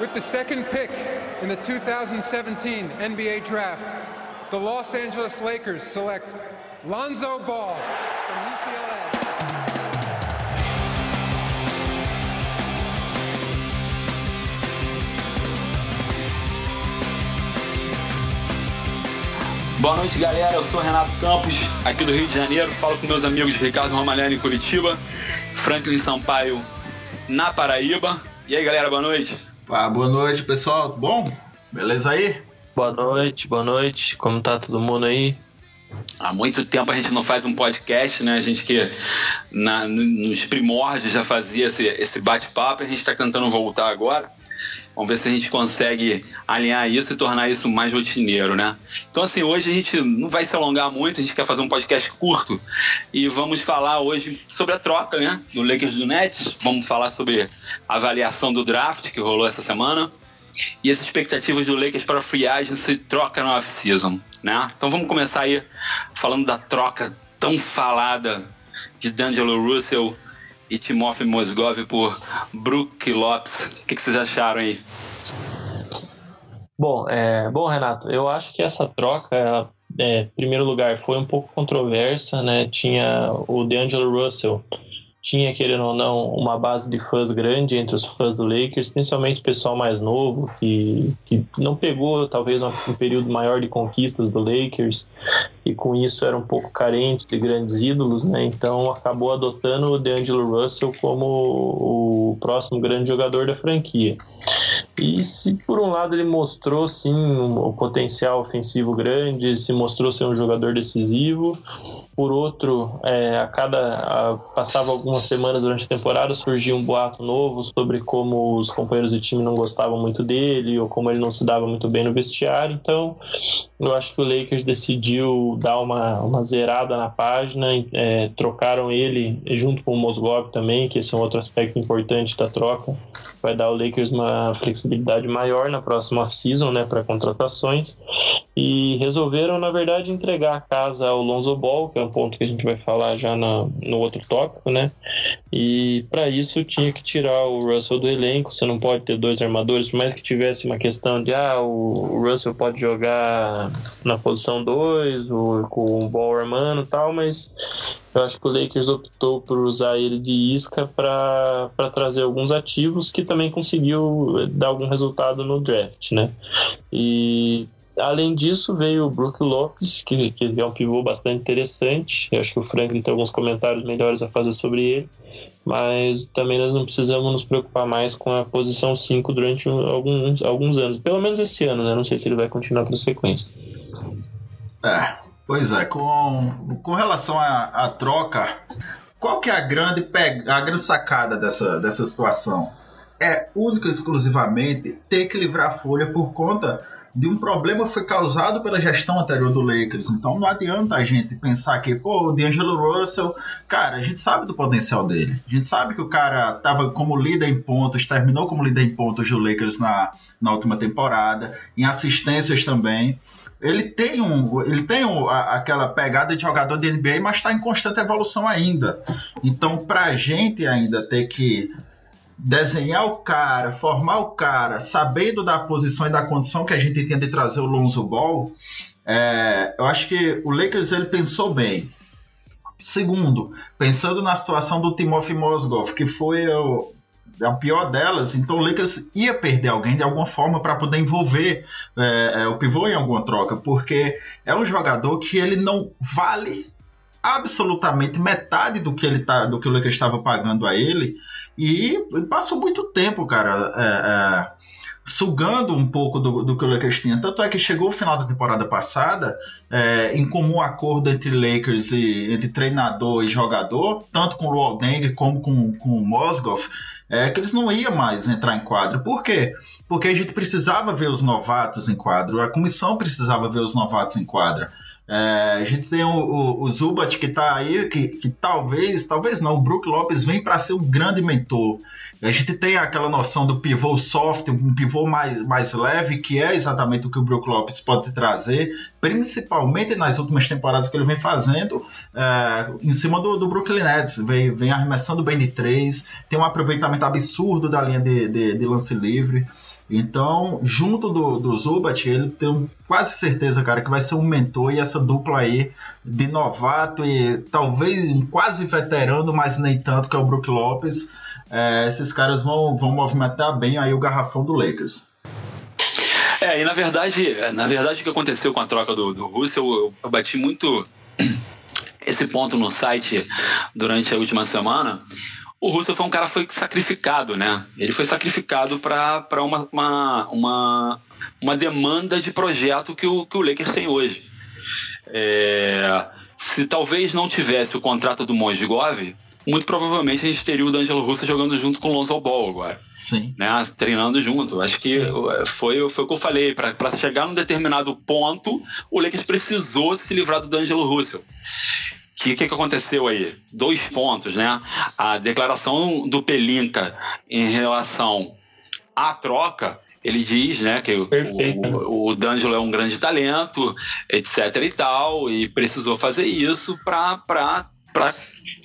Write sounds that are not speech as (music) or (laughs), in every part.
With the second pick in the 2017 NBA Draft, the Los Angeles Lakers select Lonzo Ball from UCLA. Boa noite, galera. Eu sou Renato Campos, aqui do Rio de Janeiro. Falo com meus amigos Ricardo Romalhani em Curitiba, Franklin Sampaio na Paraíba. E aí, galera, boa noite. Ah, boa noite, pessoal. Bom? Beleza aí? Boa noite, boa noite. Como tá todo mundo aí? Há muito tempo a gente não faz um podcast, né? A gente que na, nos primórdios já fazia esse, esse bate-papo, a gente está tentando voltar agora. Vamos ver se a gente consegue alinhar isso e tornar isso mais rotineiro, né? Então, assim, hoje a gente não vai se alongar muito, a gente quer fazer um podcast curto e vamos falar hoje sobre a troca, né? Do Lakers do Nets. Vamos falar sobre a avaliação do draft que rolou essa semana e as expectativas do Lakers para a free agency troca no off-season, né? Então vamos começar aí falando da troca tão falada de D'Angelo Russell e Timofey Mozgov por Brook Lopes. O que, que vocês acharam aí? Bom, é, bom, Renato, eu acho que essa troca, é, em primeiro lugar, foi um pouco controversa, né? Tinha o D'Angelo Russell, tinha, querendo ou não, uma base de fãs grande entre os fãs do Lakers, principalmente o pessoal mais novo, que, que não pegou talvez um, um período maior de conquistas do Lakers, e com isso era um pouco carente de grandes ídolos, né? Então acabou adotando o DeAngelo Russell como o próximo grande jogador da franquia. E se por um lado ele mostrou sim um, potencial ofensivo grande, se mostrou ser um jogador decisivo, por outro, é, a cada a, passava algumas semanas durante a temporada surgia um boato novo sobre como os companheiros de time não gostavam muito dele ou como ele não se dava muito bem no vestiário. Então, eu acho que o Lakers decidiu dar uma, uma zerada na página, é, trocaram ele junto com o Mosgov também, que esse é um outro aspecto importante da troca. Vai dar ao Lakers uma flexibilidade maior na próxima off-season, né, para contratações. E resolveram, na verdade, entregar a casa ao Lonzo Ball, que é um ponto que a gente vai falar já na, no outro tópico, né? E para isso tinha que tirar o Russell do elenco. Você não pode ter dois armadores, por mais que tivesse uma questão de ah, o Russell pode jogar na posição 2, com o Ball armando e tal, mas eu acho que o Lakers optou por usar ele de isca para trazer alguns ativos que também conseguiu dar algum resultado no draft, né? E além disso, veio o Brook Lopes, que, que é um pivô bastante interessante. Eu acho que o Franklin tem alguns comentários melhores a fazer sobre ele. Mas também nós não precisamos nos preocupar mais com a posição 5 durante alguns, alguns anos. Pelo menos esse ano, né? Não sei se ele vai continuar para sequência. É, pois é. Com, com relação à, troca, qual que é a grande, a grande sacada dessa, dessa situação? É única e exclusivamente ter que livrar a folha por conta de um problema foi causado pela gestão anterior do Lakers. Então não adianta a gente pensar que, pô, o D'Angelo Russell, cara, a gente sabe do potencial dele. A gente sabe que o cara estava como líder em pontos, terminou como líder em pontos do Lakers na, na última temporada, em assistências também. Ele tem, um, ele tem um, a, aquela pegada de jogador de NBA, mas está em constante evolução ainda. Então, pra gente ainda ter que desenhar o cara, formar o cara, sabendo da posição e da condição que a gente tinha de trazer o Lonzo Ball, é, eu acho que o Lakers ele pensou bem. Segundo, pensando na situação do Timothy Mozgov, que foi o, a pior delas, então o Lakers ia perder alguém de alguma forma para poder envolver é, é, o pivô em alguma troca, porque é um jogador que ele não vale absolutamente metade do que ele tá, do que o Lakers estava pagando a ele e passou muito tempo, cara, é, é, sugando um pouco do, do que o Lakers tinha. Tanto é que chegou o final da temporada passada, é, em comum acordo entre Lakers e entre treinador e jogador, tanto com o Waldeng como com, com o Mosgov, é, que eles não iam mais entrar em quadro. Por quê? Porque a gente precisava ver os novatos em quadro, a comissão precisava ver os novatos em quadra. É, a gente tem o, o, o Zubat que está aí, que, que talvez, talvez não, o Brook Lopes vem para ser um grande mentor. A gente tem aquela noção do pivô soft, um pivô mais, mais leve, que é exatamente o que o Brook Lopes pode trazer, principalmente nas últimas temporadas que ele vem fazendo, é, em cima do, do Brooklyn Nets. Vem, vem arremessando bem de três, tem um aproveitamento absurdo da linha de, de, de lance livre. Então, junto do, do Zubat, ele tem quase certeza, cara, que vai ser um mentor e essa dupla aí de novato e talvez quase veterano, mas nem tanto, que é o Brook Lopes. É, esses caras vão, vão movimentar bem aí o garrafão do Lakers. É, e na verdade, na verdade o que aconteceu com a troca do, do Russell, eu, eu bati muito (clears throat) esse ponto no site durante a última semana, o Russell foi um cara que foi sacrificado, né? Ele foi sacrificado para uma, uma, uma, uma, demanda de projeto que o, que o Lakers tem hoje. É, se talvez não tivesse o contrato do Mozgov, muito provavelmente a gente teria o D'Angelo Russo jogando junto com o Lonzo Ball agora. Sim. Né? Treinando junto. Acho que foi, foi o que eu falei. Para chegar num determinado ponto, o Lakers precisou se livrar do D'Angelo Russell que que, que aconteceu aí? Dois pontos, né? A declaração do Pelinka em relação à troca, ele diz, né, que Perfeito. o, o D'Angelo é um grande talento, etc e tal, e precisou fazer isso para para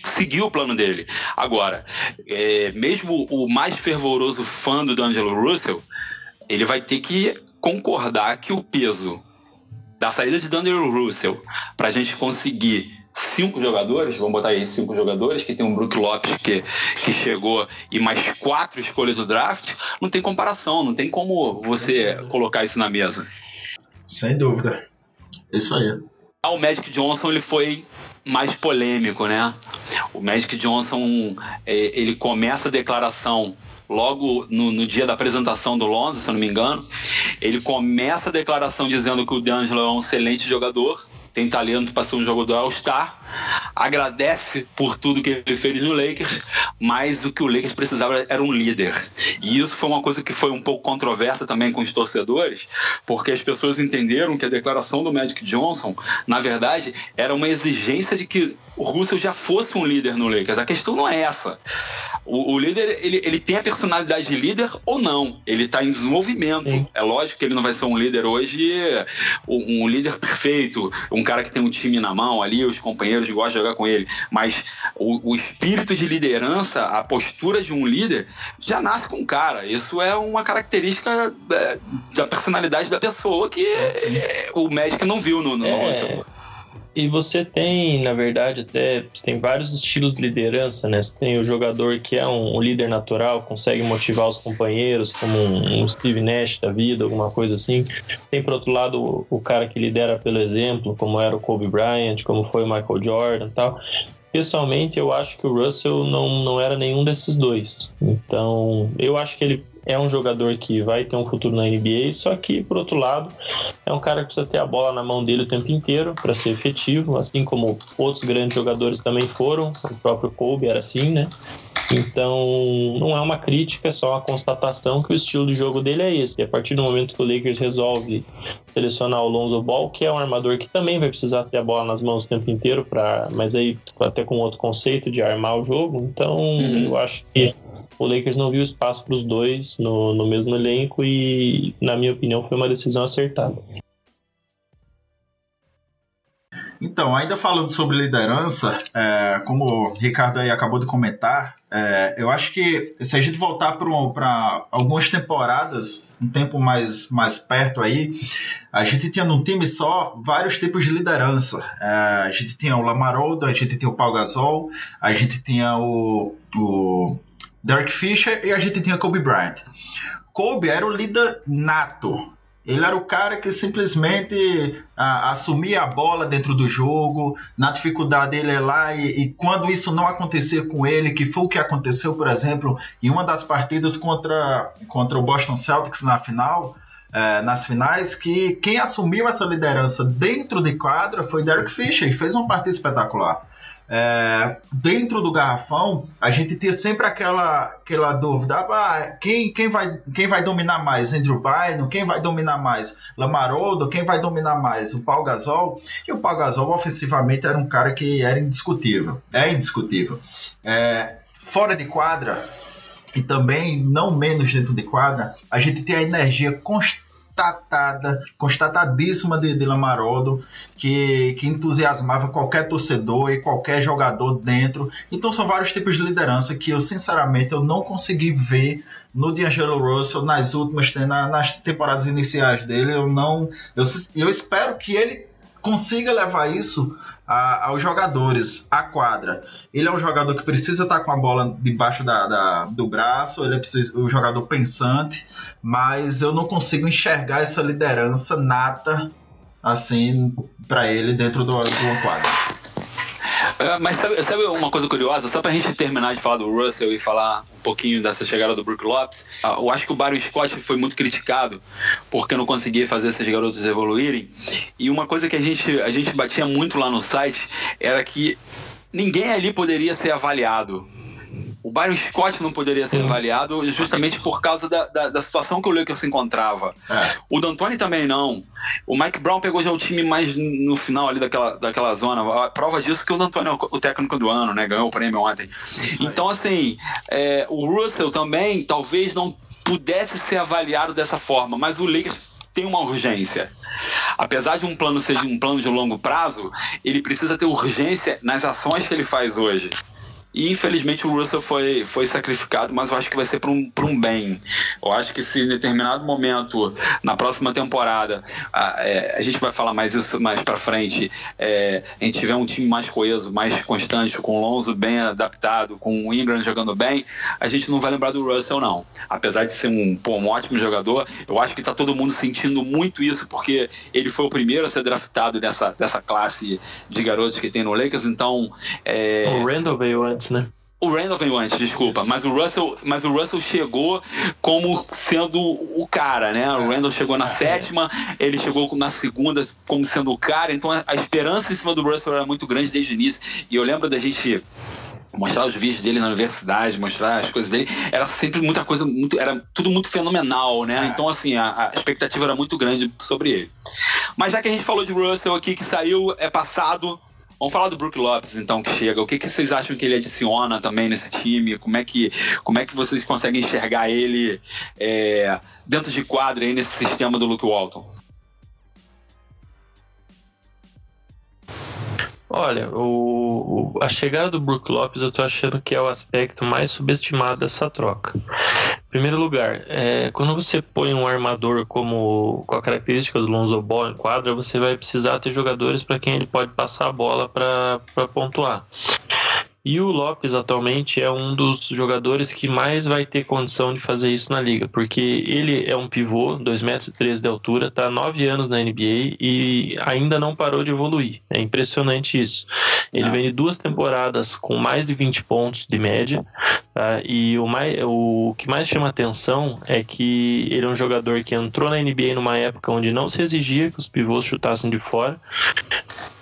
seguir o plano dele. Agora, é, mesmo o mais fervoroso fã do D'Angelo Russell, ele vai ter que concordar que o peso da saída de D'Angelo Russell para a gente conseguir cinco jogadores, vamos botar aí cinco jogadores, que tem um Brook Lopes que, que chegou e mais quatro escolhas do draft, não tem comparação, não tem como você colocar isso na mesa. Sem dúvida. Isso aí. O Magic Johnson ele foi mais polêmico, né? O Magic Johnson é, ele começa a declaração logo no, no, dia da apresentação do Lonzo, se eu não me engano. Ele começa a declaração dizendo que o D'Angelo é um excelente jogador tem talento para ser um jogador All-Star, agradece por tudo que ele fez no Lakers, mas o que o Lakers precisava era um líder. E isso foi uma coisa que foi um pouco controversa também com os torcedores, porque as pessoas entenderam que a declaração do Magic Johnson, na verdade, era uma exigência de que o Russell já fosse um líder no Lakers. A questão não é essa. O, o líder, ele, ele tem a personalidade de líder ou não. Ele está em desenvolvimento. Sim. É lógico que ele não vai ser um líder hoje, um, um, líder perfeito, um cara que tem um time na mão ali, os companheiros gostam de jogar com ele. Mas o, o espírito de liderança, a postura de um líder, já nasce com o cara. Isso é uma característica da, é, da personalidade da pessoa que é, o médico não viu no, no, é. E você tem, na verdade, até tem vários estilos de liderança, né? Você tem o jogador que é um, um líder natural, consegue motivar os companheiros, como um, um, Steve Nash da vida, alguma coisa assim. Tem, por outro lado, o, o, cara que lidera pelo exemplo, como era o Kobe Bryant, como foi o Michael Jordan tal. Pessoalmente, eu acho que o Russell não, não era nenhum desses dois. Então, eu acho que ele é um jogador que vai ter um futuro na NBA, só que, por outro lado, é um cara que precisa ter a bola na mão dele o tempo inteiro para ser efetivo, assim como outros grandes jogadores também foram, o próprio Kobe era assim, né? Então, não é uma crítica, é só uma constatação que o estilo de jogo dele é esse. E a partir do momento que o Lakers resolve selecionar o Lonzo Ball, que é um armador que também vai precisar ter a bola nas mãos o tempo inteiro, pra, mas aí até com outro conceito de armar o jogo. Então, uhum. eu acho que o Lakers não viu espaço para os dois no, no mesmo elenco e, na minha opinião, foi uma decisão acertada. Então, ainda falando sobre liderança, é, como o Ricardo aí acabou de comentar, é, eu acho que se a gente voltar para algumas temporadas, um tempo mais, mais perto aí, a gente tinha num time só vários tipos de liderança. É, a gente tinha o Lamaroldo, a gente tinha o Paul Gasol, a gente tinha o, o Derek Fisher e a gente tinha Kobe Bryant. Kobe era o líder nato ele era o cara que simplesmente ah, assumia a bola dentro do jogo, na dificuldade ele é lá e, e, quando isso não acontecer com ele, que foi o que aconteceu, por exemplo, em uma das partidas contra, contra o Boston Celtics na final, eh, nas finais, que quem assumiu essa liderança dentro de quadra foi Derek Fisher, que fez uma partida espetacular é, dentro do garrafão, a gente tinha sempre aquela, aquela dúvida: ah, quem, quem, vai, quem vai dominar mais? Andrew Bynum? Quem vai dominar mais? Lamaroldo? Quem vai dominar mais? O Paul Gasol? E o Paul Gasol, ofensivamente, era um cara que era indiscutível. É indiscutível. É, fora de quadra, e também não menos dentro de quadra, a gente tem a energia constante constatada, constatadíssima de, de Lamarodo, que, que entusiasmava qualquer torcedor e qualquer jogador dentro. Então são vários tipos de liderança que eu, sinceramente, eu não consegui ver no D'Angelo Russell nas últimas, na, nas temporadas iniciais dele. Eu não. Eu, eu espero que ele consiga levar isso a, aos jogadores, à quadra. Ele é um jogador que precisa estar com a bola debaixo da, da do braço, ele é preciso, um jogador pensante, mas eu não consigo enxergar essa liderança nata assim para ele dentro do, do quadro. É, mas sabe, sabe, uma coisa curiosa? Só pra gente terminar de falar do Russell e falar um pouquinho dessa chegada do Brook Lopes, ah, eu acho que o Barry Scott foi muito criticado porque não conseguia fazer esses garotos evoluírem. E uma coisa que a gente, a gente batia muito lá no site era que ninguém ali poderia ser avaliado o Byron Scott não poderia ser avaliado justamente por causa da, da, da, situação que o Lakers se encontrava. É. O D'Antoni também não. O Mike Brown pegou já o time mais no final ali daquela, daquela zona. A prova disso é que o D'Antoni é o técnico do ano, né? Ganhou o prêmio ontem. Então, assim, é, o Russell também talvez não pudesse ser avaliado dessa forma, mas o Lakers tem uma urgência. Apesar de um plano ser um plano de longo prazo, ele precisa ter urgência nas ações que ele faz hoje. E infelizmente o Russell foi, foi sacrificado, mas eu acho que vai ser para um, um bem. Eu acho que se em determinado momento, na próxima temporada, a, é, a gente vai falar mais isso mais para frente, é, a gente tiver um time mais coeso, mais constante, com o Lonzo bem adaptado, com o Ingram jogando bem, a gente não vai lembrar do Russell, não. Apesar de ser um, pô, um ótimo jogador, eu acho que está todo mundo sentindo muito isso, porque ele foi o primeiro a ser draftado dessa, dessa classe de garotos que tem no Lakers, então. É... O Randall veio antes né? O Randall veio antes, desculpa, mas o Russell, mas o Russell chegou como sendo o cara, né? O Randall chegou na sétima, ele chegou na segunda como sendo o cara, então a, esperança em cima do Russell era muito grande desde o início. E eu lembro da gente mostrar os vídeos dele na universidade, mostrar as coisas dele, era sempre muita coisa, muito, era tudo muito fenomenal, né? É. Então, assim, a, a, expectativa era muito grande sobre ele. Mas já que a gente falou de Russell aqui, que saiu, é passado, Vamos falar do Brook Lopes, então, que chega. O que, que vocês acham que ele adiciona também nesse time? Como é que, como é que vocês conseguem enxergar ele é, dentro de quadra aí nesse sistema do Luke Walton? Olha, o, a chegada do Brook Lopes eu tô achando que é o aspecto mais subestimado dessa troca. Primeiro lugar, é, quando você põe um armador como com a característica do Lonzo Ball em quadra, você vai precisar ter jogadores para quem ele pode passar a bola para pontuar. E o Lopes atualmente é um dos jogadores que mais vai ter condição de fazer isso na liga, porque ele é um pivô, 2,13 metros de altura, está há 9 anos na NBA e ainda não parou de evoluir. É impressionante isso. Ele não. vem de duas temporadas com mais de 20 pontos de média, tá? e o, mais, o que mais chama atenção é que ele é um jogador que entrou na NBA numa época onde não se exigia que os pivôs chutassem de fora,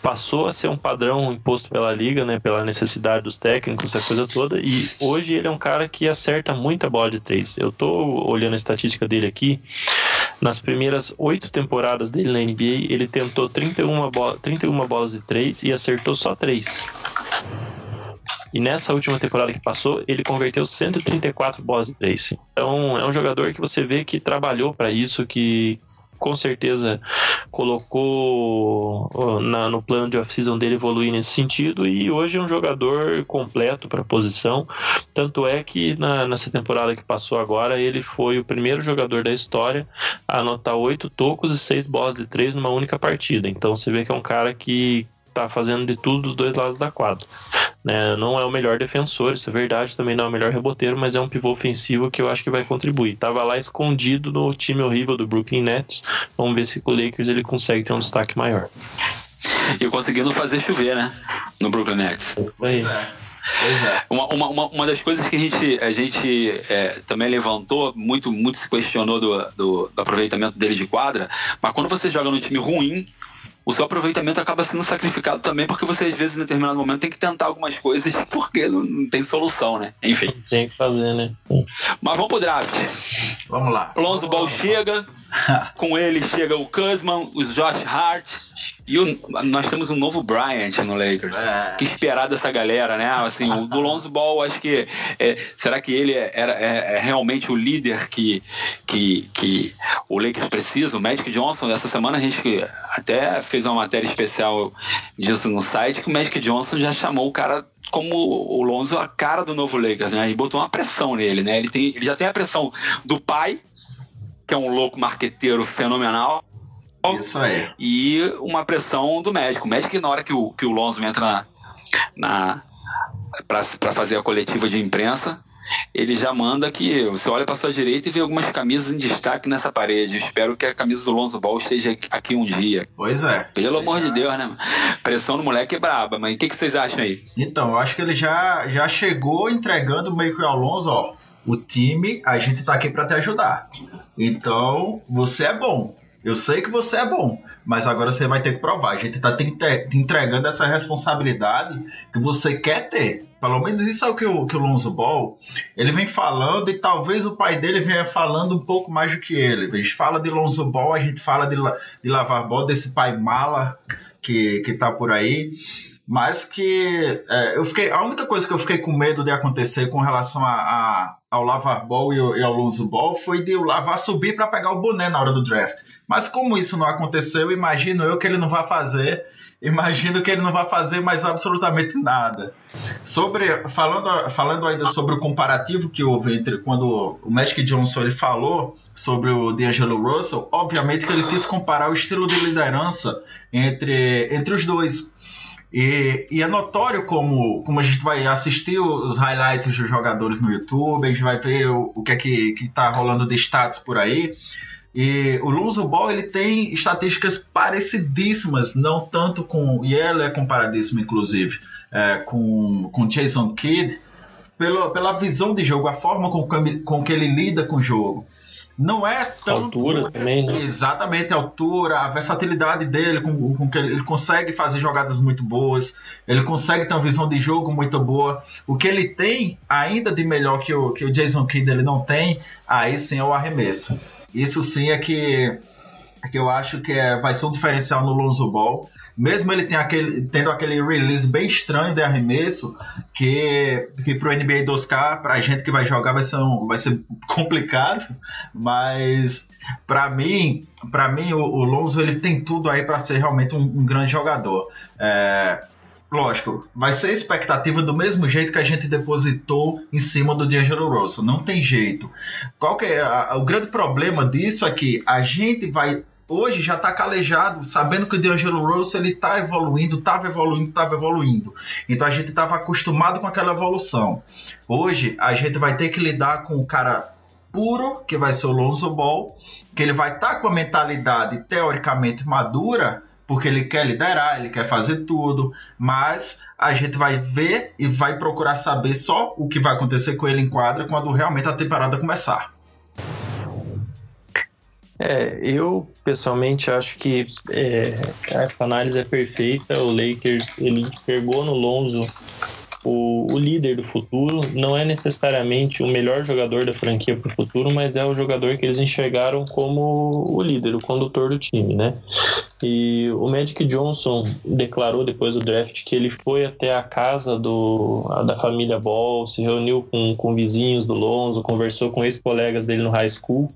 passou a ser um padrão imposto pela liga, né, pela necessidade técnicos, essa coisa toda, e hoje ele é um cara que acerta muita bola de três. Eu tô olhando a estatística dele aqui, nas primeiras oito temporadas dele na NBA, ele tentou 31, bola, 31 bolas de três e acertou só três. E nessa última temporada que passou, ele converteu 134 bolas de três. Então, é um jogador que você vê que trabalhou para isso, que com certeza colocou na, no plano de off-season dele evoluir nesse sentido e hoje é um jogador completo para a posição. Tanto é que na, nessa temporada que passou agora, ele foi o primeiro jogador da história a anotar oito tocos e seis bolas de três numa única partida. Então você vê que é um cara que tá fazendo de tudo dos dois lados da quadra. Né? Não é o melhor defensor, isso é verdade, também não é o melhor reboteiro, mas é um pivô ofensivo que eu acho que vai contribuir. Tava lá escondido no time horrível do Brooklyn Nets. Vamos ver se com o Lakers ele consegue ter um destaque maior. E conseguindo fazer chover, né? No Brooklyn Nets. Pois é. Uma, uma, uma, das coisas que a gente, a gente é, também levantou, muito, muito se questionou do, do, do, aproveitamento dele de quadra, mas quando você joga num time ruim, o seu aproveitamento acaba sendo sacrificado também, porque você, às vezes, em determinado momento, tem que tentar algumas coisas porque não, não tem solução, né? Enfim. Tem que fazer, né? Mas vamos pro draft. Vamos lá. Lonzo Ball chega, (laughs) com ele chega o Kuzman, os Josh Hart, E o, nós temos um novo Bryant no Lakers. É. Que esperar dessa galera, né? Assim, o do Lonzo Ball, acho que. É, será que ele é, era, é, é, realmente o líder que, que, que o Lakers precisa? O Magic Johnson, essa semana a gente até fez uma matéria especial disso no site, que o Magic Johnson já chamou o cara como o Lonzo a cara do novo Lakers, né? E botou uma pressão nele, né? Ele, tem, ele já tem a pressão do pai, que é um louco marqueteiro fenomenal isso aí. E uma pressão do médico. O médico, na hora que o, que o Lonzo entra na, na para fazer a coletiva de imprensa, ele já manda que você olha para sua direita e vê algumas camisas em destaque nessa parede. Eu espero que a camisa do Lonzo Ball esteja aqui um dia. Pois é. Pelo amor de Deus, né? Pressão do moleque é braba, mas o que, que vocês acham aí? Então, eu acho que ele já, já chegou entregando meio que ao Lonzo, ó. O time, a gente tá aqui para te ajudar. Então, você é bom. Eu sei que você é bom, mas agora você vai ter que provar. A gente tá te entregando essa responsabilidade que você quer ter. Pelo menos isso é o que o, que o Lonzo Ball ele vem falando e talvez o pai dele venha falando um pouco mais do que ele. A gente fala de Lonzo Ball, a gente fala de, de lavar bola, desse pai mala que, que tá por aí mas que é, eu fiquei a única coisa que eu fiquei com medo de acontecer com relação a, a ao Lavar Ball e, e, ao Lonzo Ball foi de o Lavar subir para pegar o boné na hora do draft. Mas como isso não aconteceu, imagino eu que ele não vai fazer. Imagino que ele não vai fazer mais absolutamente nada. Sobre falando, falando ainda sobre o comparativo que houve entre quando o Magic Johnson ele falou sobre o D'Angelo Russell, obviamente que ele quis comparar o estilo de liderança entre, entre os dois. E, e, é notório como, como a gente vai assistir os highlights dos jogadores no YouTube, a gente vai ver o, o que é que, que tá rolando de status por aí. E o Lonzo Ball ele tem estatísticas parecidíssimas, não tanto com. E ele é comparadíssimo, inclusive, é, com, com Jason Kidd, pela, pela visão de jogo, a forma com que, com que ele lida com o jogo não é tão. Altura também, né? Exatamente, a altura, a versatilidade dele, com, com que ele, ele, consegue fazer jogadas muito boas, ele consegue ter uma visão de jogo muito boa. O que ele tem ainda de melhor que o, que o Jason Kidd ele não tem, aí sim é o arremesso. Isso sim é que, que eu acho que é, vai ser um diferencial no Lonzo Ball mesmo ele tem aquele, tendo aquele release bem estranho de arremesso, que, que pro NBA 2K, pra gente que vai jogar, vai ser, um, vai ser complicado, mas para mim, para mim o, o, Lonzo ele tem tudo aí para ser realmente um, um grande jogador. É, lógico, vai ser expectativa do mesmo jeito que a gente depositou em cima do D'Angelo Russell. Não tem jeito. Qual que é a, o grande problema disso é que a gente vai hoje já está calejado, sabendo que o D'Angelo Russell ele está evoluindo, estava evoluindo, estava evoluindo. Então a gente estava acostumado com aquela evolução. Hoje a gente vai ter que lidar com o cara puro, que vai ser o Lonzo Ball, que ele vai estar tá com a mentalidade teoricamente madura, porque ele quer liderar, ele quer fazer tudo, mas a gente vai ver e vai procurar saber só o que vai acontecer com ele em quadra quando realmente a temporada começar. É, eu pessoalmente acho que é, essa análise é perfeita. O Lakers ele pegou no Lonzo o, o líder do futuro. Não é necessariamente o melhor jogador da franquia para o futuro, mas é o jogador que eles enxergaram como o líder, o condutor do time, né? E o Magic Johnson declarou depois do draft que ele foi até a casa do, da família Ball, se reuniu com, com vizinhos do Lonzo, conversou com ex-colegas dele no high school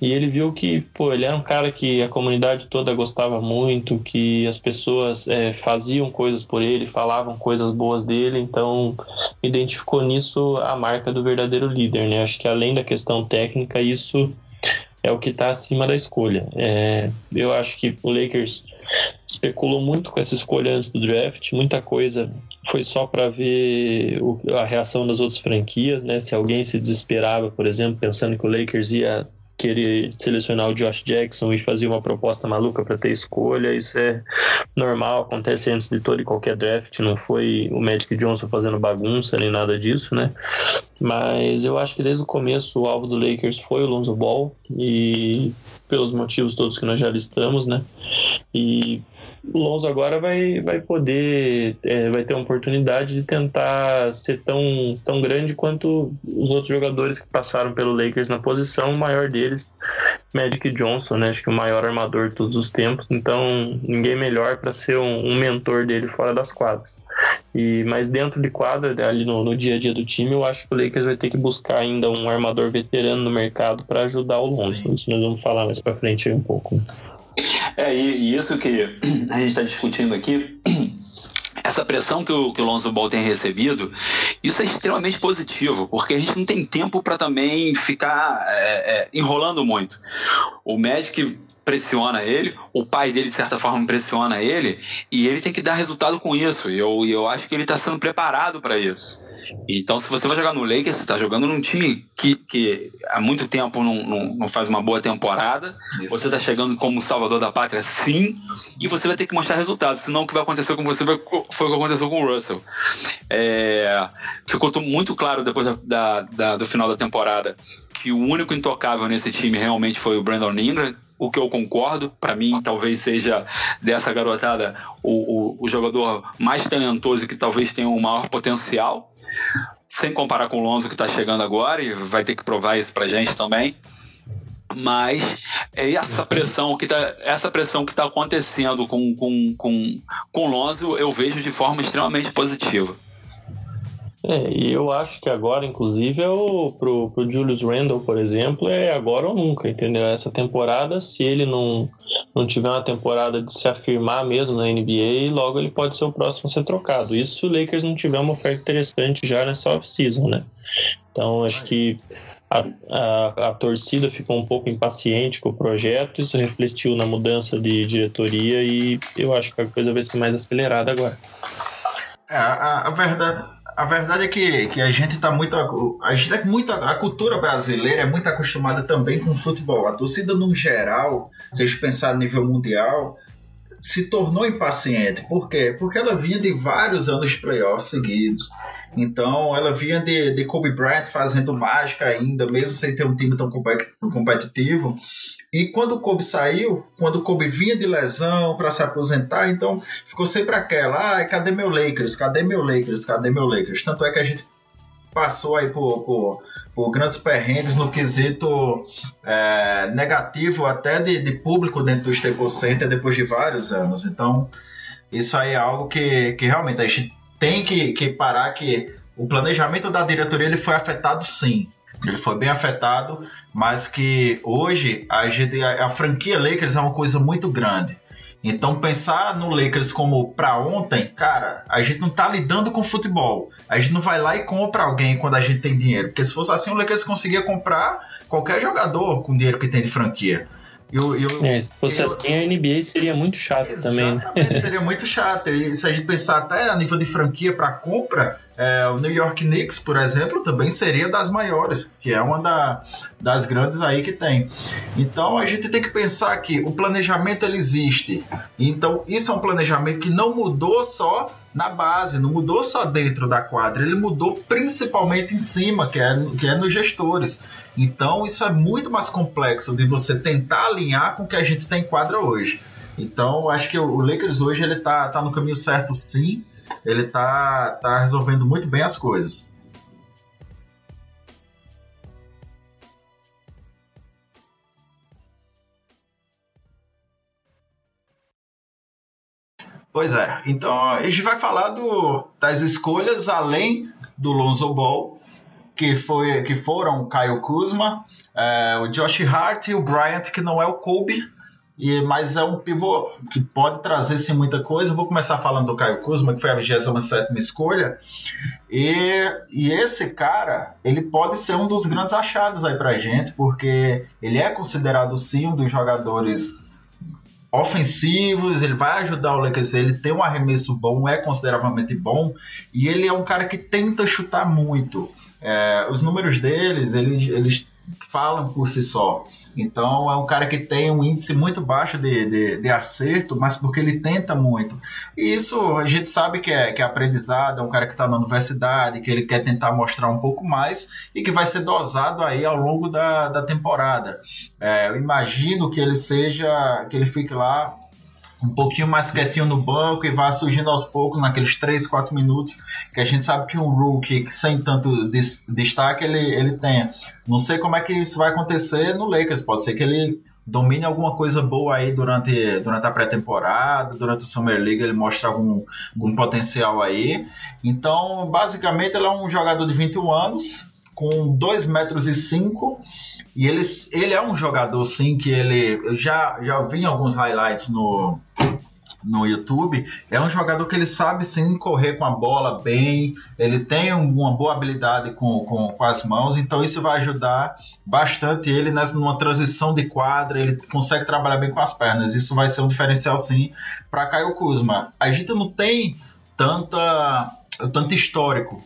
e ele viu que, pô, ele era um cara que a comunidade toda gostava muito, que as pessoas é, faziam coisas por ele, falavam coisas boas dele, então identificou nisso a marca do verdadeiro líder, né? Acho que além da questão técnica, isso é o que está acima da escolha. É, eu acho que o Lakers especulou muito com essa escolha antes do draft, muita coisa foi só para ver o, a reação das outras franquias, né? Se alguém se desesperava, por exemplo, pensando que o Lakers ia querer selecionar o Josh Jackson e fazer uma proposta maluca para ter escolha, isso é normal, acontece antes de todo e qualquer draft, não foi o Magic Johnson fazendo bagunça nem nada disso, né? Mas eu acho que desde o começo o alvo do Lakers foi o Lonzo Ball e pelos motivos todos que nós já listamos, né? E o Lonzo agora vai, vai poder, é, vai ter uma oportunidade de tentar ser tão, tão grande quanto os outros jogadores que passaram pelo Lakers na posição, o maior deles, Magic Johnson, né? Acho que o maior armador de todos os tempos. Então, ninguém melhor para ser um, um, mentor dele fora das quadras. E, mas dentro de quadra, ali no, no, dia a dia do time, eu acho que o Lakers vai ter que buscar ainda um armador veterano no mercado para ajudar o Lonzo. Isso nós vamos falar mais para frente um pouco. É, e, isso que a gente está discutindo aqui, essa pressão que o, que o Lonzo Ball tem recebido, isso é extremamente positivo, porque a gente não tem tempo para também ficar é, é, enrolando muito. O Magic pressiona ele, o pai dele, de certa forma, pressiona ele, e ele tem que dar resultado com isso. E eu, eu acho que ele está sendo preparado para isso. Então, se você vai jogar no Lakers, você está jogando num time que, que há muito tempo não, não, não faz uma boa temporada. Isso. Você está chegando como salvador da pátria, sim, e você vai ter que mostrar resultado. Senão, o que vai acontecer com você foi o que aconteceu com o Russell. É, ficou muito claro depois da, da, da, do final da temporada que o único intocável nesse time realmente foi o Brandon Ingram o que eu concordo. Para mim, talvez seja dessa garotada o, o, o, jogador mais talentoso que talvez tenha o maior potencial, sem comparar com o Lonzo que está chegando agora e vai ter que provar isso para gente também. Mas é essa pressão que tá, essa pressão que está acontecendo com, com, com, com o Lonzo eu vejo de forma extremamente positiva. É, e eu acho que agora, inclusive, é o, pro, pro Julius Randle, por exemplo, é agora ou nunca, entendeu? Essa temporada, se ele não, não tiver uma temporada de se afirmar mesmo na NBA, logo ele pode ser o próximo a ser trocado. Isso se o Lakers não tiver uma oferta interessante já nessa off-season, né? Então, acho que a, a, a, torcida ficou um pouco impaciente com o projeto, isso refletiu na mudança de diretoria e eu acho que a coisa vai ser mais acelerada agora. É, a, a verdade a verdade é que, que a gente está muito. A gente é muito. A cultura brasileira é muito acostumada também com o futebol. A torcida, no geral, se a gente pensar a nível mundial, se tornou impaciente. Por quê? Porque ela vinha de vários anos de playoffs seguidos. Então, ela vinha de, de Kobe Bryant fazendo mágica ainda, mesmo sem ter um time tão competitivo. E quando o Kobe saiu, quando o Kobe vinha de lesão para se aposentar, então ficou sempre aquela: ah, cadê meu Lakers? Cadê meu Lakers? Cadê meu Lakers? Tanto é que a gente passou aí por, por, por grandes perrengues no quesito é, negativo até de, de, público dentro do Staples Center depois de vários anos. Então, isso aí é algo que, que realmente a gente tem que, que parar que o planejamento da diretoria ele foi afetado sim. Ele foi bem afetado, mas que hoje a, gente, a, a franquia Lakers é uma coisa muito grande. Então pensar no Lakers como para ontem, cara, a gente não tá lidando com futebol. A gente não vai lá e compra alguém quando a gente tem dinheiro. Porque se fosse assim, o Lakers conseguia comprar qualquer jogador com dinheiro que tem de franquia. Eu, eu, é, se fosse eu, assim, a NBA seria muito chato também. Né? seria muito chato. E se a gente pensar até a nível de franquia para compra, é, o New York Knicks, por exemplo, também seria das maiores, que é uma da, das grandes aí que tem. Então a gente tem que pensar que o planejamento ele existe. Então isso é um planejamento que não mudou só na base, não mudou só dentro da quadra, ele mudou principalmente em cima, que é, que é nos gestores. Então isso é muito mais complexo de você tentar alinhar com o que a gente tem em quadra hoje. Então acho que o Lakers hoje ele tá, tá no caminho certo sim, ele tá, tá resolvendo muito bem as coisas. Pois é, então a gente vai falar do, das escolhas além do Lonzo Ball, que, foi, que foram o Kyle Kuzma, é, o Josh Hart e o Bryant, que não é o Kobe, e, mas é um pivô que pode trazer sim muita coisa. vou começar falando do Caio Kuzma, que foi a 27 escolha. E, e esse cara, ele pode ser um dos grandes achados aí pra gente, porque ele é considerado sim um dos jogadores ofensivos, ele vai ajudar o Lakers, ele tem um arremesso bom, é consideravelmente bom, e ele é um cara que tenta chutar muito. É, os números deles, eles, eles falam por si só. Então é um cara que tem um índice muito baixo de, de, de, acerto, mas porque ele tenta muito. E isso a gente sabe que é, que é aprendizado, é um cara que está na universidade, que ele quer tentar mostrar um pouco mais e que vai ser dosado aí ao longo da, da temporada. É, eu imagino que ele seja, que ele fique lá um pouquinho mais quietinho no banco e vá surgindo aos poucos naqueles 3, 4 minutos que a gente sabe que um rookie sem tanto destaque ele, ele tem. Não sei como é que isso vai acontecer no Lakers, pode ser que ele domine alguma coisa boa aí durante, durante a pré-temporada, durante o Summer League ele mostra algum, algum potencial aí. Então, basicamente ele é um jogador de 21 anos, com 2 metros e 5 e ele, ele é um jogador, sim, que ele. Eu já, já vi alguns highlights no, no YouTube. É um jogador que ele sabe sim correr com a bola bem, ele tem uma boa habilidade com, com, com as mãos, então isso vai ajudar bastante ele nessa, numa transição de quadra. Ele consegue trabalhar bem com as pernas. Isso vai ser um diferencial sim para Caio Kuzma. A gente não tem tanta, tanto histórico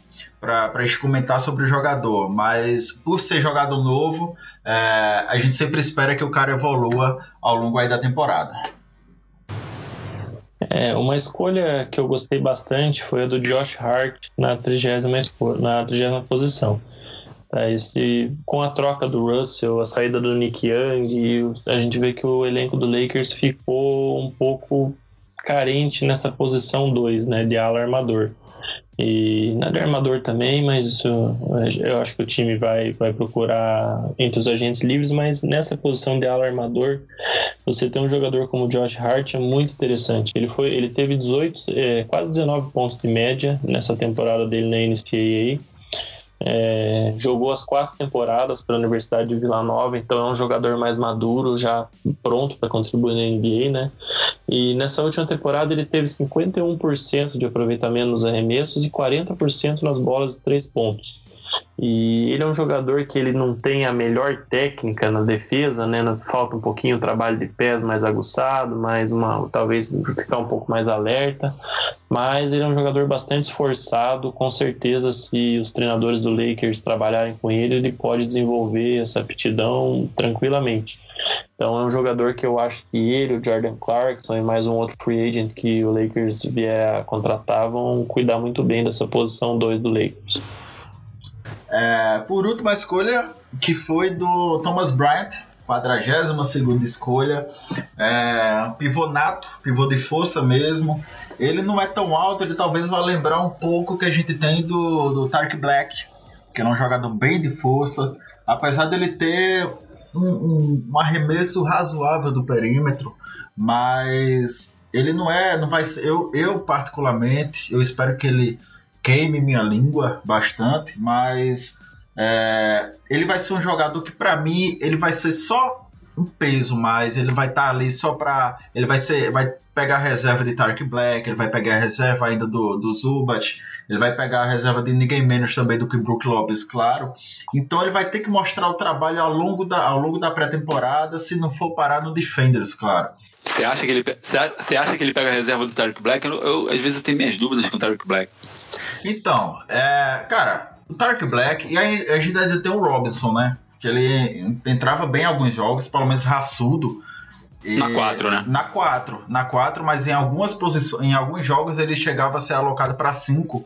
para a gente comentar sobre o jogador, mas por ser jogador novo, é, a gente sempre espera que o cara evolua ao longo aí da temporada. É, uma escolha que eu gostei bastante foi a do Josh Hart na 30 na 30 posição. Tá, esse, com a troca do Russell, a saída do Nick Young, a gente vê que o elenco do Lakers ficou um pouco carente nessa posição 2, né, de ala armador. E nada armador também, mas isso, eu acho que o time vai, vai procurar entre os agentes livres, mas nessa posição de ala armador, você tem um jogador como o Josh Hart é muito interessante. Ele foi, ele teve 18, é, quase 19 pontos de média nessa temporada dele na NCAA. É, jogou as quatro temporadas pela Universidade de Vila Nova, então é um jogador mais maduro, já pronto para contribuir na NBA, né? E nessa última temporada ele teve 51% de aproveitamento nos arremessos e 40% nas bolas de três pontos. E ele é um jogador que ele não tem a melhor técnica na defesa, né? Falta um pouquinho o trabalho de pés mais aguçado, mais uma, talvez ficar um pouco mais alerta. Mas ele é um jogador bastante esforçado, com certeza se os treinadores do Lakers trabalharem com ele, ele pode desenvolver essa aptidão tranquilamente. Então é um jogador que eu acho que ele, o Jordan Clarkson e mais um outro free agent que o Lakers vier a contratar vão cuidar muito bem dessa posição 2 do Lakers. É, por última escolha, que foi do Thomas Bryant, 42 escolha. É, pivô nato, pivô de força mesmo. Ele não é tão alto, ele talvez vá lembrar um pouco que a gente tem do, do Tark Black, que é um jogador bem de força. Apesar dele ter um, um, um arremesso razoável do perímetro, mas ele não é, não vai ser, eu, eu particularmente, eu espero que ele queime minha língua bastante, mas é, ele vai ser um jogador que para mim ele vai ser só um peso mais, ele vai estar tá ali só para ele vai ser vai pegar a reserva de Tark Black, ele vai pegar a reserva ainda do, do Zubat, ele vai pegar a reserva de ninguém menos também do que Brook Lopes, claro. Então ele vai ter que mostrar o trabalho ao longo da, ao longo da pré-temporada, se não for parar no Defenders, claro. Você acha que ele você acha que ele pega a reserva do Tarek Black? Eu, eu, às vezes eu tenho minhas dúvidas com o Tarek Black. Então, é, cara, o Tarek Black e aí a gente ainda tem o Robinson, né? Que ele entrava bem em alguns jogos, pelo menos raçudo. E, na 4, né? Na 4, na 4, mas em algumas posições, em alguns jogos ele chegava a ser alocado para 5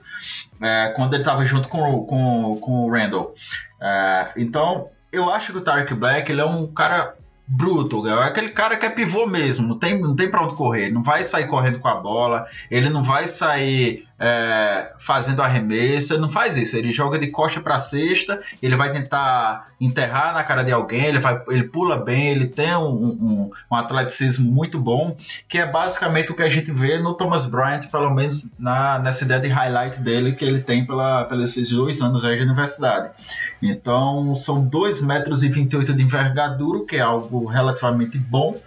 é, quando ele estava junto com, com, com o Randall. É, então, eu acho que o Tarek Black ele é um cara bruto, é aquele cara que é pivô mesmo, não tem, não tem pra onde correr, não vai sair correndo com a bola, ele não vai sair é, fazendo arremesso, ele não faz isso, ele joga de costa para cesta, ele vai tentar enterrar na cara de alguém, ele, vai, ele pula bem, ele tem um, um, um atleticismo muito bom, que é basicamente o que a gente vê no Thomas Bryant, pelo menos na, nessa ideia de highlight dele que ele tem pela, pelos esses dois anos de universidade. Então são 2 metros e 28 de envergadura, que é algo relativamente bom,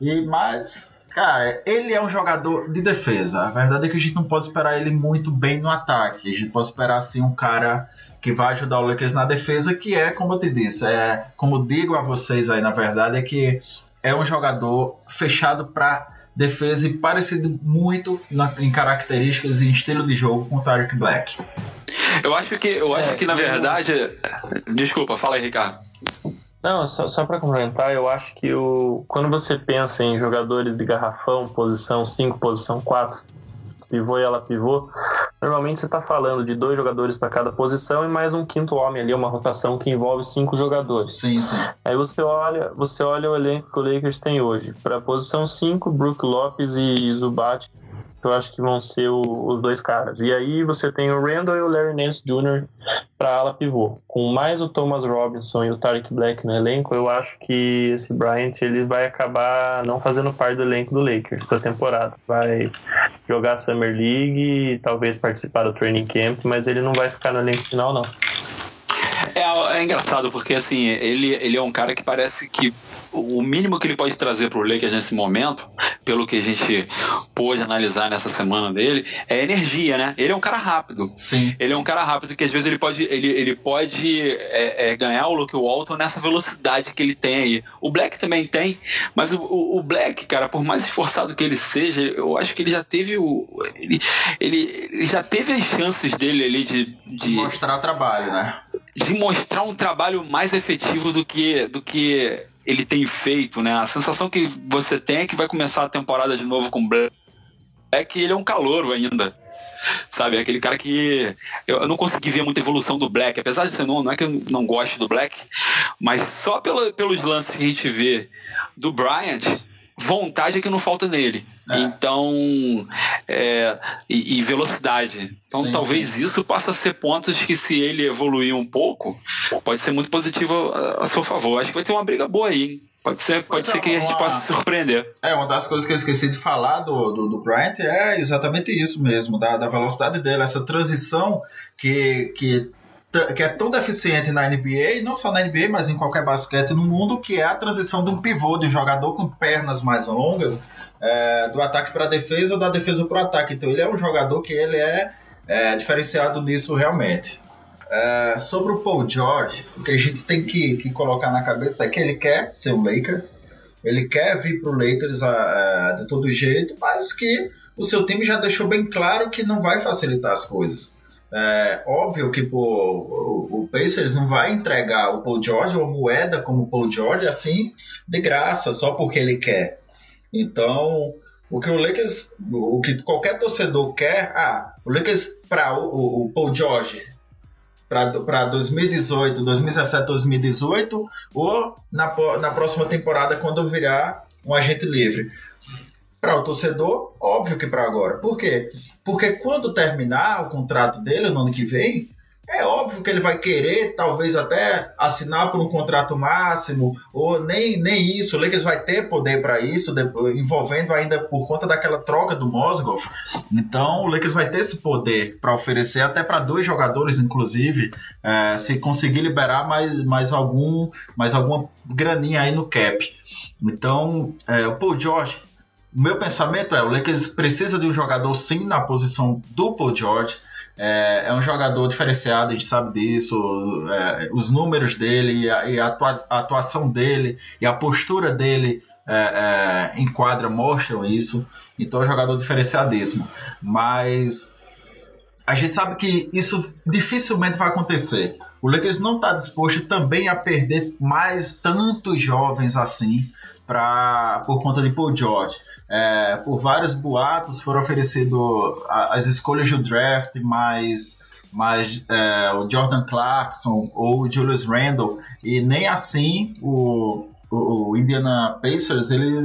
e mais Cara, ele é um jogador de defesa. A verdade é que a gente não pode esperar ele muito bem no ataque. A gente pode esperar assim um cara que vai ajudar o Lakers na defesa, que é, como eu te disse, é, como digo a vocês aí, na verdade, é que é um jogador fechado para defesa e parecido muito na, em características e estilo de jogo com o Tarek Black. Eu acho que, eu acho é, que na verdade. Desculpa, fala aí, Ricardo. Não, só, só para complementar, eu acho que o, quando você pensa em jogadores de garrafão, posição 5, posição 4, pivô e ela pivô, normalmente você está falando de dois jogadores para cada posição e mais um quinto homem ali, uma rotação que envolve cinco jogadores. Sim, sim. Aí você olha, você olha o elenco que o Lakers tem hoje. Para a posição 5, Brook Lopes e Zubat eu acho que vão ser o, os dois caras. E aí você tem o Randall e o Larry Nance Jr. para ala pivô. Com mais o Thomas Robinson e o Tarek Black no elenco, eu acho que esse Bryant ele vai acabar não fazendo parte do elenco do Lakers para temporada. Vai jogar Summer League, talvez participar do training camp, mas ele não vai ficar no elenco final não. É, é engraçado porque assim ele, ele é um cara que parece que o mínimo que ele pode trazer para o Lakers nesse momento, pelo que a gente pôde analisar nessa semana dele, é energia, né? Ele é um cara rápido. Sim. Ele é um cara rápido que às vezes ele pode, ele, ele pode é, é, ganhar o Luke Walton nessa velocidade que ele tem aí. O Black também tem, mas o, o, Black, cara, por mais esforçado que ele seja, eu acho que ele já teve o. Ele, ele, ele já teve as chances dele ali de, de. Mostrar trabalho, né? De mostrar um trabalho mais efetivo do que, do que ele tem feito, né? A sensação que você tem é que vai começar a temporada de novo com Black é que ele é um calouro ainda. Sabe, é aquele cara que eu, não consegui ver muita evolução do Black, apesar de ser não, não é que eu não goste do Black, mas só pelo, pelos lances que a gente vê do Bryant, vontade é que não falta nele. É. Então, é, e, e, velocidade. Então, sim, talvez sim. isso possa ser pontos que, se ele evoluir um pouco, pode ser muito positivo a, a seu favor. Acho que vai ter uma briga boa aí, hein? Pode ser, pode ser que a gente possa se surpreender. É, uma das coisas que eu esqueci de falar do, do, do Bryant é exatamente isso mesmo, da, da velocidade dele, essa transição que, que que é tão deficiente na NBA, não só na NBA, mas em qualquer basquete no mundo, que é a transição de um pivô, de um jogador com pernas mais longas, é, do ataque para a defesa ou da defesa para o ataque. Então ele é um jogador que ele é, é diferenciado nisso realmente. É, sobre o Paul George, o que a gente tem que, que, colocar na cabeça é que ele quer ser um Laker, ele quer vir para o Lakers a, a, de todo jeito, mas que o seu time já deixou bem claro que não vai facilitar as coisas. É óbvio que pô, o, o Pacers não vai entregar o Paul George ou moeda como o Paul George assim de graça, só porque ele quer. Então, o que o Lakers, o que qualquer torcedor quer, ah, o Lakers para o, o, Paul George para 2018, 2017, 2018 ou na, na próxima temporada quando virar um agente livre. Para o torcedor, óbvio que para agora. Por quê? Porque quando terminar o contrato dele no ano que vem, é óbvio que ele vai querer, talvez até assinar por um contrato máximo, ou nem, nem isso. O Lakers vai ter poder para isso, envolvendo ainda por conta daquela troca do Mozgov. Então, o Lakers vai ter esse poder para oferecer até para dois jogadores, inclusive, é, se conseguir liberar mais, mais, algum, mais alguma graninha aí no cap. Então, é, o Paul George meu pensamento é: o Lakers precisa de um jogador sim na posição do Paul George. É, é um jogador diferenciado, a gente sabe disso. É, os números dele e a, e a, atuação dele e a postura dele é, é, em quadra mostram isso. Então é um jogador diferenciadíssimo. Mas a gente sabe que isso dificilmente vai acontecer. O Lakers não está disposto também a perder mais tantos jovens assim pra, por conta de Paul George. É, por vários boatos foram oferecidas as escolhas do draft, mais, mais é, o Jordan Clarkson ou o Julius Randle, e nem assim o, o, o Indiana Pacers ele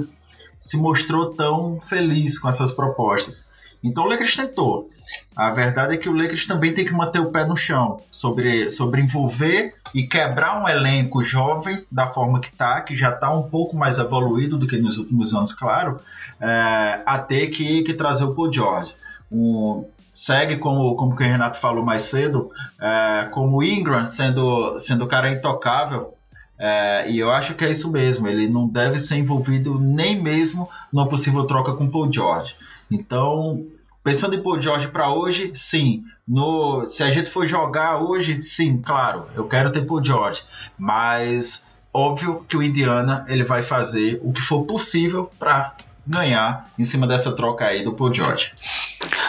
se mostrou tão feliz com essas propostas. Então o Lakers tentou. A verdade é que o Lakers também tem que manter o pé no chão sobre, sobre envolver e quebrar um elenco jovem da forma que está, que já está um pouco mais evoluído do que nos últimos anos, claro, é, a ter que, que trazer o Paul George. Um, segue como, como o Renato falou mais cedo, é, como Ingram sendo, sendo o cara intocável. É, e eu acho que é isso mesmo. Ele não deve ser envolvido nem mesmo numa possível troca com o Paul George. Então, pensando em Paul George para hoje, sim. No, se a gente for jogar hoje, sim, claro, eu quero ter Paul George. Mas óbvio que o Indiana ele vai fazer o que for possível para ganhar em cima dessa troca aí do Paul George.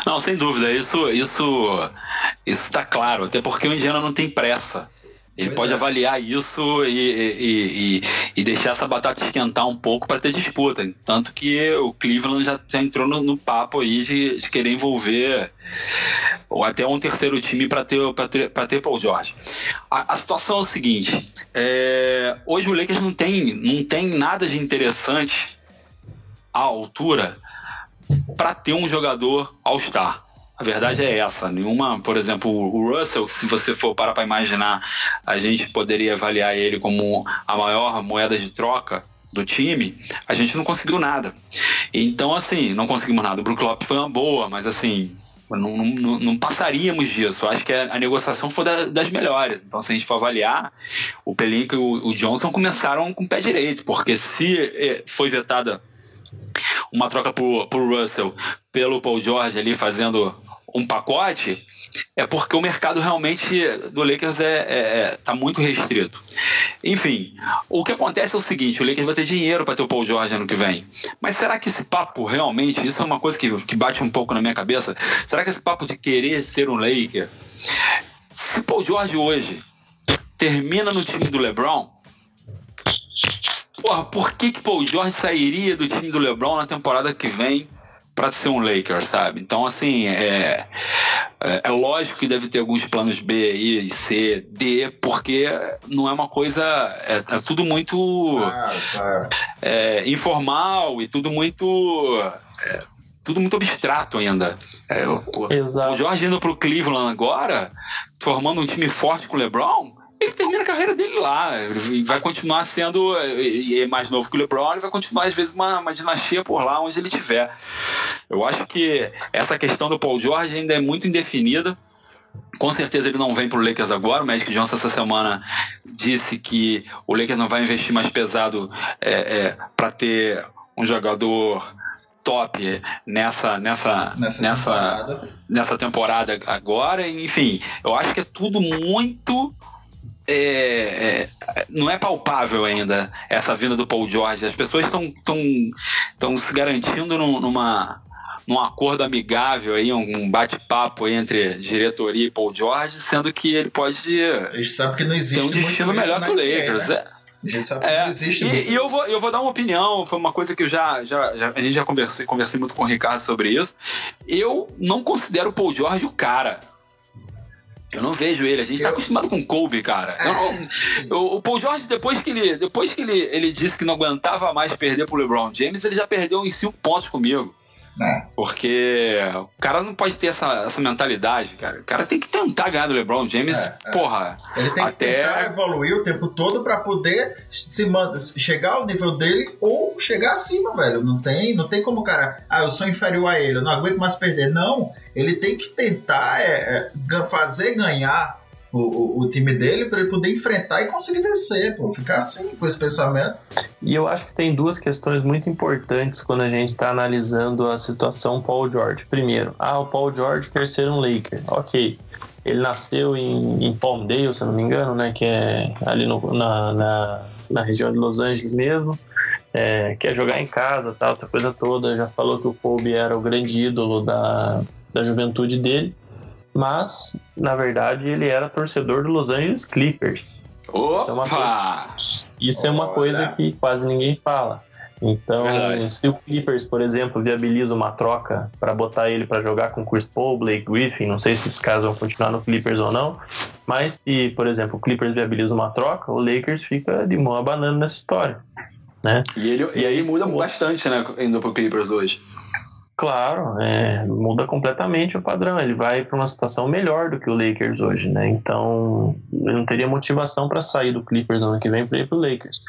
Não, sem dúvida, isso isso isso está claro, até porque o Indiana não tem pressa. Ele pois pode é. avaliar isso e, e, e, e, deixar essa batata esquentar um pouco para ter disputa. Tanto que o Cleveland já, já entrou no, no, papo aí de, de, querer envolver ou até um terceiro time para ter, ter, ter Paul George. A, a situação é o seguinte: é, hoje o Lakers não tem, não tem nada de interessante à altura para ter um jogador All-Star. A verdade é essa. Nenhuma, por exemplo, o Russell, se você for parar para imaginar, a gente poderia avaliar ele como a maior moeda de troca do time, a gente não conseguiu nada. Então, assim, não conseguimos nada. O Brook Lopes foi uma boa, mas assim, não, não, não, passaríamos disso. Acho que a, negociação foi da, das melhores. Então, se a gente for avaliar, o Pelinka e o, o, Johnson começaram com o pé direito, porque se eh, foi vetada uma troca por, Russell pelo Paul George ali fazendo um pacote, é porque o mercado realmente do Lakers é, é, é tá muito restrito. Enfim, o que acontece é o seguinte: o Lakers vai ter dinheiro para ter o Paul George ano que vem. Mas será que esse papo realmente, isso é uma coisa que, que bate um pouco na minha cabeça, será que esse papo de querer ser um Laker, se Paul George hoje termina no time do LeBron, porra, por que que Paul George sairia do time do LeBron na temporada que vem para ser um Lakers, sabe? Então, assim, é, é, é, lógico que deve ter alguns planos B aí, C, D, porque não é uma coisa. É, é tudo muito claro. É, informal e tudo muito. É, tudo muito abstrato ainda. É, o, o Jorge indo pro Cleveland agora, formando um time forte com o LeBron, ele termina a carreira dele lá. Ele vai continuar sendo. E é mais novo que o LeBron, ele vai continuar, às vezes, uma, uma dinastia por lá onde ele estiver. Eu acho que essa questão do Paul George ainda é muito indefinida. Com certeza ele não vem para o Lakers agora. O Magic Johnson essa semana disse que o Lakers não vai investir mais pesado é, é, para ter um jogador top nessa nessa nessa, nessa temporada. nessa temporada agora. Enfim, eu acho que é tudo muito é, é, não é palpável ainda essa vinda do Paul George. As pessoas estão se garantindo num, numa num acordo amigável aí, um bate-papo entre diretoria e Paul George, sendo que ele pode sabe que não existe ter um destino melhor que o Lakers. Né? É. É, e, e eu, vou, eu vou dar uma opinião, foi uma coisa que eu já, já, já a gente já conversei, conversei muito com o Ricardo sobre isso. Eu não considero o Paul George o cara. Eu não vejo ele. A gente tá eu... acostumado com o Kobe, cara. É. o Paul George, depois que, ele, depois que ele, ele disse que não aguentava mais perder pro LeBron James, ele já perdeu em cinco pontos comigo. É. Porque o cara não pode ter essa, essa mentalidade, cara. O cara tem que tentar ganhar do LeBron James, é, é. porra. Ele tem até... que tentar evoluir o tempo todo para poder se chegar ao nível dele ou chegar acima, velho. Não tem, não tem como o cara, ah, eu sou inferior a ele, eu não aguento mais perder. Não, ele tem que tentar é, é fazer ganhar o, o, time dele para ele poder enfrentar e conseguir vencer, pô. Ficar assim com esse pensamento. E eu acho que tem duas questões muito importantes quando a gente está analisando a situação Paul George. Primeiro, ah, o Paul George quer ser um Laker. Ok. Ele nasceu em, em Palmdale, se não me engano, né? Que é ali no, na, na, na região de Los Angeles mesmo. É, quer jogar em casa, tal, essa coisa toda. Já falou que o Kobe era o grande ídolo da, da juventude dele mas na verdade ele era torcedor do Los Angeles Clippers. Opa! Isso é uma coisa, isso é uma coisa que quase ninguém fala. Então, verdade. se o Clippers, por exemplo, viabiliza uma troca para botar ele para jogar com Chris Paul, Blake Griffin, não sei se esses caras vão continuar no Clippers ou não, mas se, por exemplo, o Clippers viabiliza uma troca, o Lakers fica de mão abanando nessa história. Né? E, ele, e aí muda bastante, né, indo pro Clippers hoje. Claro, é, muda completamente o padrão. Ele vai para uma situação melhor do que o Lakers hoje, né? Então, ele não teria motivação para sair do Clippers no ano que vem para ir para o Lakers.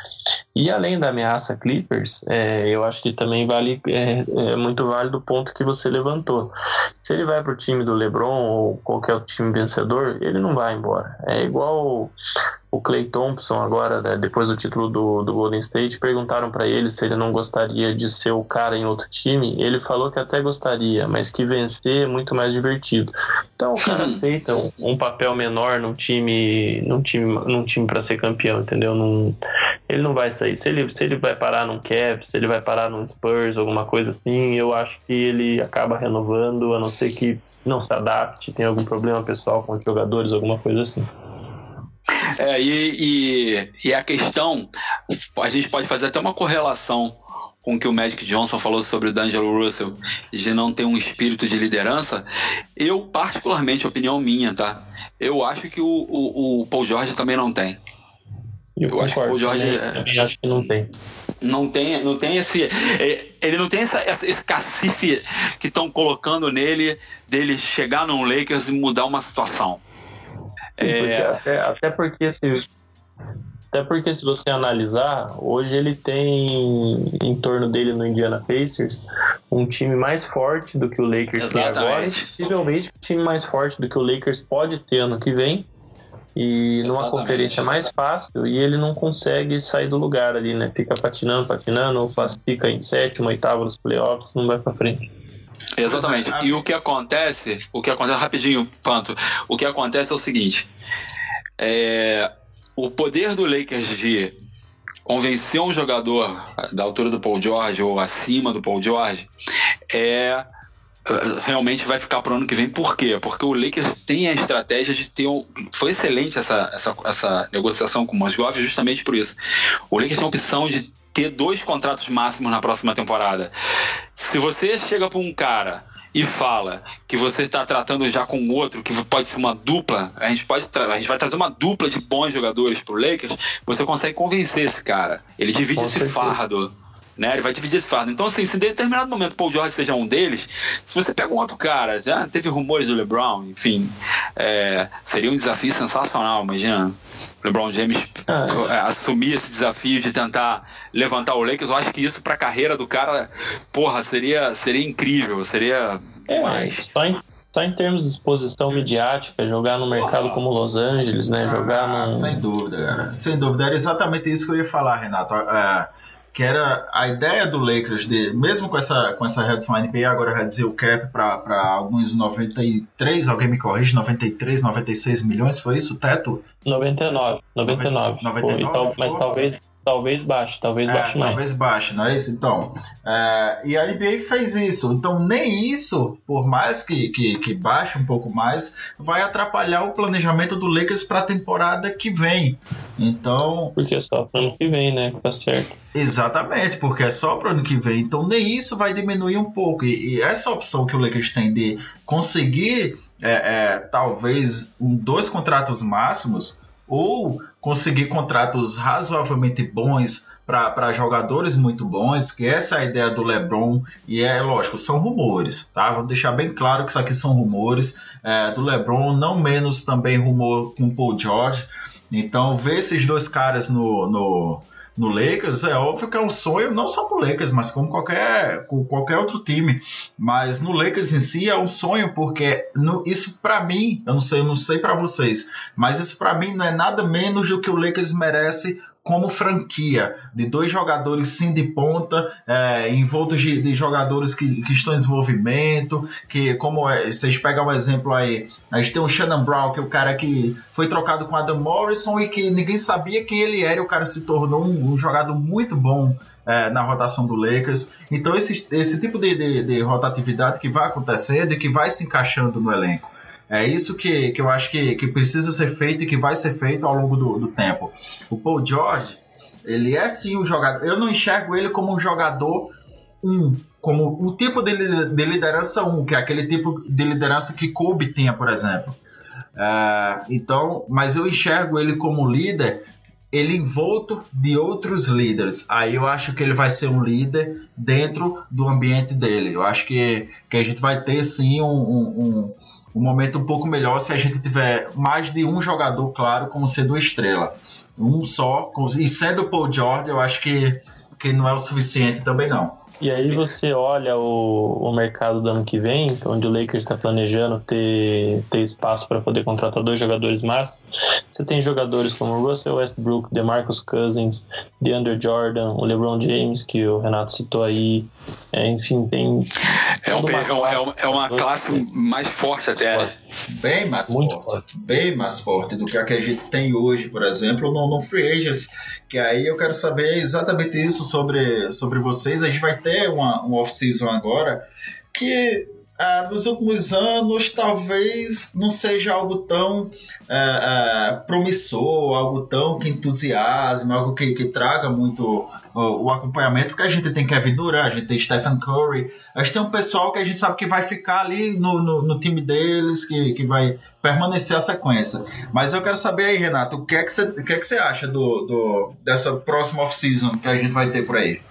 E além da ameaça Clippers, é, eu acho que também vale é, é, muito válido o ponto que você levantou. Se ele vai para o time do LeBron ou qualquer time vencedor, ele não vai embora. É igual o Clay Thompson agora, né, depois do título do, do Golden State, perguntaram para ele se ele não gostaria de ser o cara em outro time. Ele falou que até gostaria, mas que vencer é muito mais divertido. Então o cara (clears throat) aceita um, um, papel menor num time, num time, num time para ser campeão, entendeu? Num, ele não vai sair. Se ele, se ele vai parar num Cavs, se ele vai parar num Spurs, alguma coisa assim, eu acho que ele acaba renovando, a não ser que não se adapte, tenha algum problema pessoal com os jogadores, alguma coisa assim. É, e, e, e a questão, a gente pode fazer até uma correlação com o que o Magic Johnson falou sobre o D'Angelo Russell, de não ter um espírito de liderança. Eu, particularmente, opinião minha, tá? Eu acho que o, o, o Paul George também não tem. Eu, eu acho que o George. Eu também acho que não tem não tem, não tem esse. É, ele não tem essa, esse cacife que estão colocando nele dele chegar num Lakers e mudar uma situação. É... Até, até, porque se, até porque se você analisar, hoje ele tem em torno dele no Indiana Pacers um time mais forte do que o Lakers Exatamente. tem agora, e possivelmente um time mais forte do que o Lakers pode ter ano que vem e numa Exatamente. conferência mais fácil e ele não consegue sair do lugar ali, né? Fica patinando, patinando, ou fica em sétimo, oitavo nos playoffs, não vai para frente. Exatamente. E o que acontece, o que acontece rapidinho, Panto, o que acontece é o seguinte: é, o poder do Lakers de convencer um jogador da altura do Paul George ou acima do Paul George é realmente vai ficar para o ano que vem. Por quê? Porque o Lakers tem a estratégia de ter um. Foi excelente essa, essa, essa negociação com o Mosgov justamente por isso. O Lakers tem a opção de ter dois contratos máximos na próxima temporada. Se você chega para um cara e fala que você está tratando já com outro, que pode ser uma dupla, a gente, pode a gente vai trazer uma dupla de bons jogadores para o Lakers, você consegue convencer esse cara. Ele divide esse fardo né? Ele vai dividir esse fardo. Então, assim, se em determinado momento Paul George seja um deles, se você pega um outro cara, já teve rumores do LeBron, enfim, é, seria um desafio sensacional, imagina. LeBron James ah, é. assumir esse desafio de tentar levantar o Lakers, eu acho que isso para a carreira do cara, porra, seria, seria incrível, seria é, demais. Só em, só em termos de exposição midiática, jogar no mercado como Los Angeles, né? Jogar ah, no... Sem dúvida, cara. Sem dúvida. Era exatamente isso que eu ia falar, Renato. É, que era a ideia do Lakers de, mesmo com essa com essa redução NBA, agora reduzir o cap para alguns 93, alguém me corrige, 93, 96 milhões, foi isso o teto? 99, 99. 99 foi, então, mas talvez Talvez baixe, talvez é, baixe mais. Talvez baixe, não é isso? Então, é, e a NBA fez isso. Então, nem isso, por mais que, que, que baixe um pouco mais, vai atrapalhar o planejamento do Lakers para a temporada que vem. Então. Porque é só para ano que vem, né? Tá certo. Exatamente, porque é só para ano que vem. Então, nem isso vai diminuir um pouco. E, e essa opção que o Lakers tem de conseguir, é, é talvez, um, dois contratos máximos ou conseguir contratos razoavelmente bons para jogadores muito bons, que essa é a ideia do LeBron, e é lógico, são rumores, tá? Vamos deixar bem claro que isso aqui são rumores é, do LeBron, não menos também rumor com o Paul George. Então, ver esses dois caras no, no no Lakers, é óbvio que é um sonho, não só para o Lakers, mas como qualquer, qualquer outro time. Mas no Lakers em si é um sonho, porque no, isso para mim, eu não sei, eu não sei para vocês, mas isso para mim não é nada menos do que o Lakers merece como franquia, de dois jogadores sim de ponta, é, envoltos de, de jogadores que, que, estão em desenvolvimento, que como é, vocês pegam um exemplo aí, a gente tem o Shannon Brown, que é o cara que foi trocado com Adam Morrison e que ninguém sabia quem ele era, e o cara se tornou um, um jogador muito bom é, na rotação do Lakers. Então esse, esse tipo de, de, de rotatividade que vai acontecendo e que vai se encaixando no elenco. É isso que, que eu acho que, que precisa ser feito e que vai ser feito ao longo do, do tempo. O Paul George, ele é sim um jogador. Eu não enxergo ele como um jogador um, como o tipo de, de liderança um, que é aquele tipo de liderança que Kobe tinha, por exemplo. Uh, então, mas eu enxergo ele como líder, ele envolto de outros líderes. Aí eu acho que ele vai ser um líder dentro do ambiente dele. Eu acho que, que a gente vai ter sim um, um, um momento um pouco melhor se a gente tiver mais de um jogador, claro, como sendo estrela. Um só, e sendo o Paul George, eu acho que, que não é o suficiente também não. E aí você olha o, o mercado do ano que vem, onde o Lakers está planejando ter, ter espaço para poder contratar dois jogadores mais. Você tem jogadores como Russell Westbrook, DeMarcus Cousins, DeAndre Jordan, o LeBron James, que o Renato citou aí. É, enfim, tem. É, um, uma, é, uma, é uma classe mais forte até. Né? Bem mais Muito forte, forte. Bem mais forte do que a que a gente tem hoje, por exemplo, no, no Free Agents. Que aí eu quero saber exatamente isso sobre, sobre vocês. A gente vai ter uma, um off-season agora que uh, nos últimos anos talvez não seja algo tão uh, uh, promissor, algo tão que entusiasme, algo que, que traga muito o acompanhamento, porque a gente tem Kevin Durant, a gente tem Stephen Curry, a gente tem um pessoal que a gente sabe que vai ficar ali no, no, no time deles, que, que vai permanecer a sequência. Mas eu quero saber aí, Renato, o que é que você, o que é que você acha do, do, dessa próxima off-season que a gente vai ter por aí?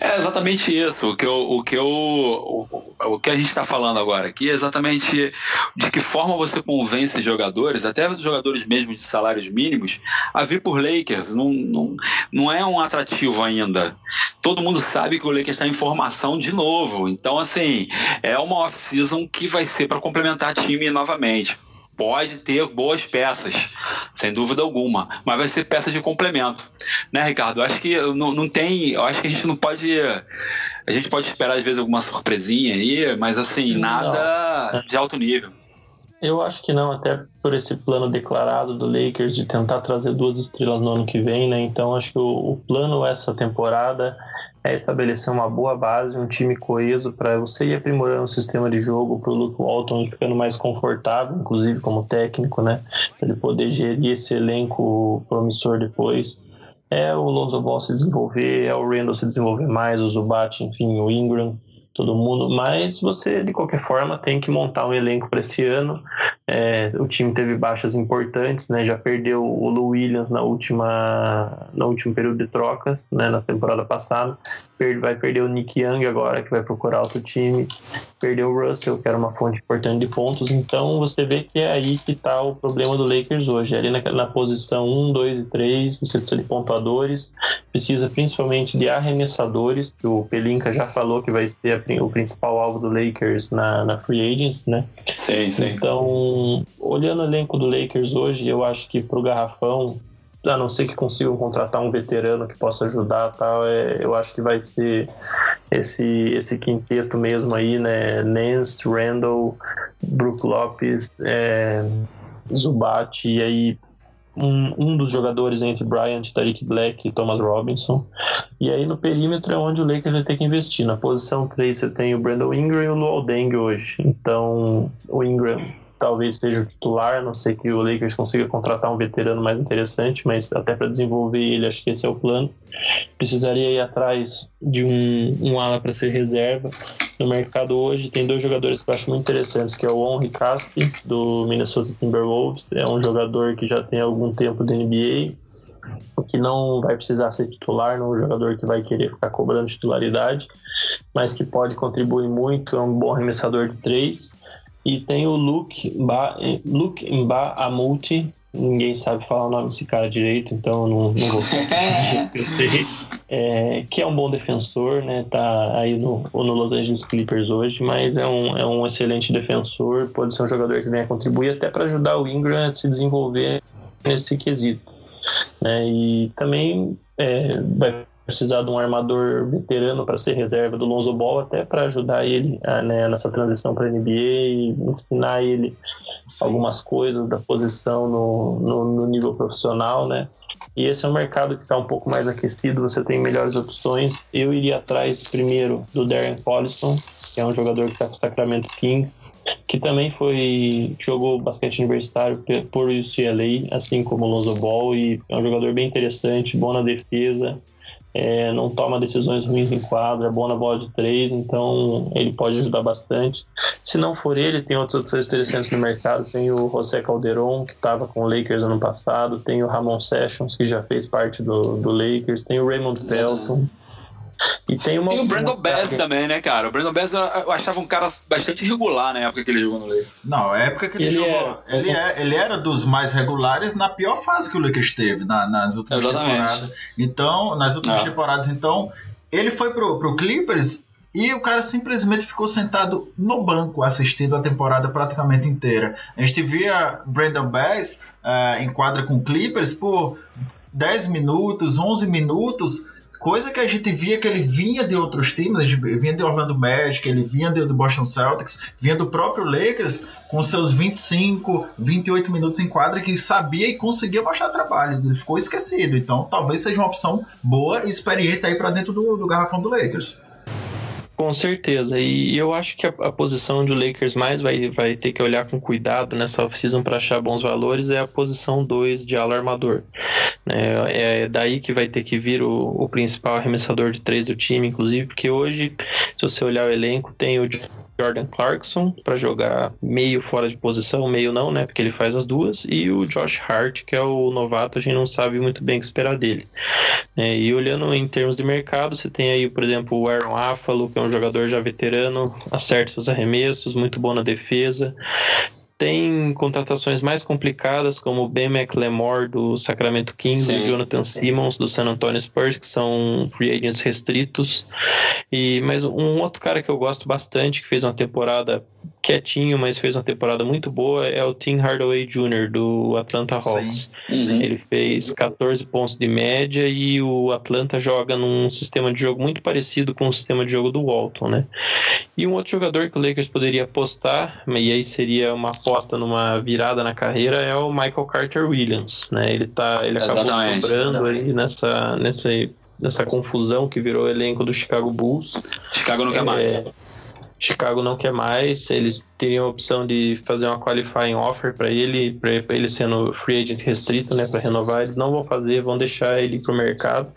É exatamente isso. O que, eu, o que, eu, o, o que a gente está falando agora aqui é exatamente de que forma você convence jogadores, até os jogadores mesmo de salários mínimos, a vir por Lakers. Não, não, não é um atrativo ainda. Todo mundo sabe que o Lakers está em formação de novo. Então, assim, é uma off-season que vai ser para complementar time novamente pode ter boas peças, sem dúvida alguma, mas vai ser peça de complemento, né, Ricardo? Eu acho que não, não tem, eu acho que a gente não pode, a gente pode esperar às vezes alguma surpresinha aí, mas assim nada não. de alto nível. Eu acho que não, até por esse plano declarado do Lakers de tentar trazer duas estrelas no ano que vem, né? Então acho que o, o plano essa temporada é estabelecer uma boa base, um time coeso para você ir aprimorando o sistema de jogo para o Luke Walton ficando mais confortável, inclusive como técnico, né? Para ele poder gerir esse elenco promissor depois. É o Lonzo Ball se desenvolver, é o Randall se desenvolver mais, o Zubat, enfim, o Ingram todo mundo, mas você de qualquer forma tem que montar um elenco para esse ano. É, o time teve baixas importantes, né? Já perdeu o Lou Williams na última, no último período de trocas, né? Na temporada passada vai perder o Nick Young agora, que vai procurar outro time. Perdeu o Russell, que era uma fonte importante de pontos. Então você vê que é aí que está o problema do Lakers hoje. Ali na, na posição 1, 2 e 3, você precisa de pontuadores, precisa principalmente de arremessadores, que o Pelinka já falou que vai ser a, o principal alvo do Lakers na, na Free Agents, né? Sim, sim. Então, olhando o elenco do Lakers hoje, eu acho que pro Garrafão a não ser que consigam contratar um veterano que possa ajudar tal, é, eu acho que vai ser esse, esse quinteto mesmo aí, né? Nance, Randall, Brook Lopes, é, Zubat e aí um, um dos jogadores entre Bryant, Tariq Black e Thomas Robinson. E aí no perímetro é onde o Lakers vai ter que investir. Na posição 3 você tem o Brandon Ingram e o Luol Deng hoje. Então o Ingram talvez seja o titular, não sei que o Lakers consiga contratar um veterano mais interessante, mas até para desenvolver ele, acho que esse é o plano. Precisaria ir atrás de um, um ala para ser reserva. No mercado hoje tem dois jogadores que eu acho muito interessantes, que é o Henry Caspi, do Minnesota Timberwolves. É um jogador que já tem algum tempo da NBA, que não vai precisar ser titular, não é um jogador que vai querer ficar cobrando titularidade, mas que pode contribuir muito, é um bom arremessador de três. E tem o Luke, ba, Luke Mbaamuti, ninguém sabe falar o nome desse cara direito, então eu não, não vou (laughs) gostei. É, que é um bom defensor, né? Tá aí no, no Los Angeles Clippers hoje, mas é um, é um excelente defensor, pode ser um jogador que venha contribuir até para ajudar o Ingram a se desenvolver nesse quesito. Né? E também é, vai precisar de um armador veterano para ser reserva do Lonzo Ball, até para ajudar ele a, né, nessa transição para a NBA e ensinar ele Sim. algumas coisas da posição no, no, no, nível profissional, né? E esse é um mercado que está um pouco mais aquecido, você tem melhores opções. Eu iria atrás primeiro do Darren Collison, que é um jogador que está com o Sacramento Kings, que também foi jogou basquete universitário por UCLA, assim como o Lonzo Ball, e é um jogador bem interessante, bom na defesa, é, não toma decisões ruins em quadra, é bom na bola de três, então ele pode ajudar bastante. Se não for ele, tem outras opções interessantes no mercado. Tem o José Calderon, que estava com o Lakers ano passado, tem o Ramon Sessions, que já fez parte do, do Lakers, tem o Raymond Felton. E tem, uma, tem o Brandon Bass também, né, cara? O Brandon Bass eu achava um cara bastante regular na época que ele jogou no Lakers. Não, na época que ele, ele jogou. É, ele, é, ele era dos mais regulares na pior fase que o Lakers teve na, nas últimas Exatamente. temporadas. Então, nas últimas é. temporadas, então, ele foi pro, pro Clippers e o cara simplesmente ficou sentado no banco assistindo a temporada praticamente inteira. A gente via Brandon Bass uh, em quadra com Clippers por 10 minutos, 11 minutos Coisa que a gente via que ele vinha de outros times, gente vinha de Orlando Magic, ele vinha do Boston Celtics, vinha do próprio Lakers com seus 25, 28 minutos em quadra que sabia e conseguia baixar trabalho. Ele ficou esquecido. Então talvez seja uma opção boa e experiente aí para dentro do, do garrafão do Lakers. Com certeza. E eu acho que a, a, posição onde o Lakers mais vai, vai ter que olhar com cuidado nessa off-season para achar bons valores é a posição 2 de ala armador. É, é, daí que vai ter que vir o, o principal arremessador de três do time, inclusive, porque hoje, se você olhar o elenco, tem o Jordan Clarkson para jogar meio fora de posição, meio não, né? Porque ele faz as duas, e o Josh Hart, que é o novato, a gente não sabe muito bem o que esperar dele. É, e olhando em termos de mercado, você tem aí, por exemplo, o Aaron Afalo, que é um jogador já veterano, acerta seus arremessos, muito bom na defesa. Tem contratações mais complicadas, como o Ben McLemore do Sacramento Kings e Jonathan Simmons do San Antonio Spurs, que são free agents restritos. E mas um outro cara que eu gosto bastante, que fez uma temporada quietinho, mas fez uma temporada muito boa, é o Tim Hardaway Jr. do Atlanta Hawks. Uhum. Ele fez 14 pontos de média e o Atlanta joga num sistema de jogo muito parecido com o sistema de jogo do Walton, né? E um outro jogador que o Lakers poderia apostar, e aí seria uma aposta numa virada na carreira, é o Michael Carter Williams, né? Ele tá, ele acabou exatamente, sobrando ali nessa, nessa, nessa confusão que virou o elenco do Chicago Bulls. Chicago não quer é, mais. Chicago não quer mais, eles teriam a opção de fazer uma qualifying offer para ele, para ele sendo free agent restrito, né, para renovar, eles não vão fazer, vão deixar ele para o mercado.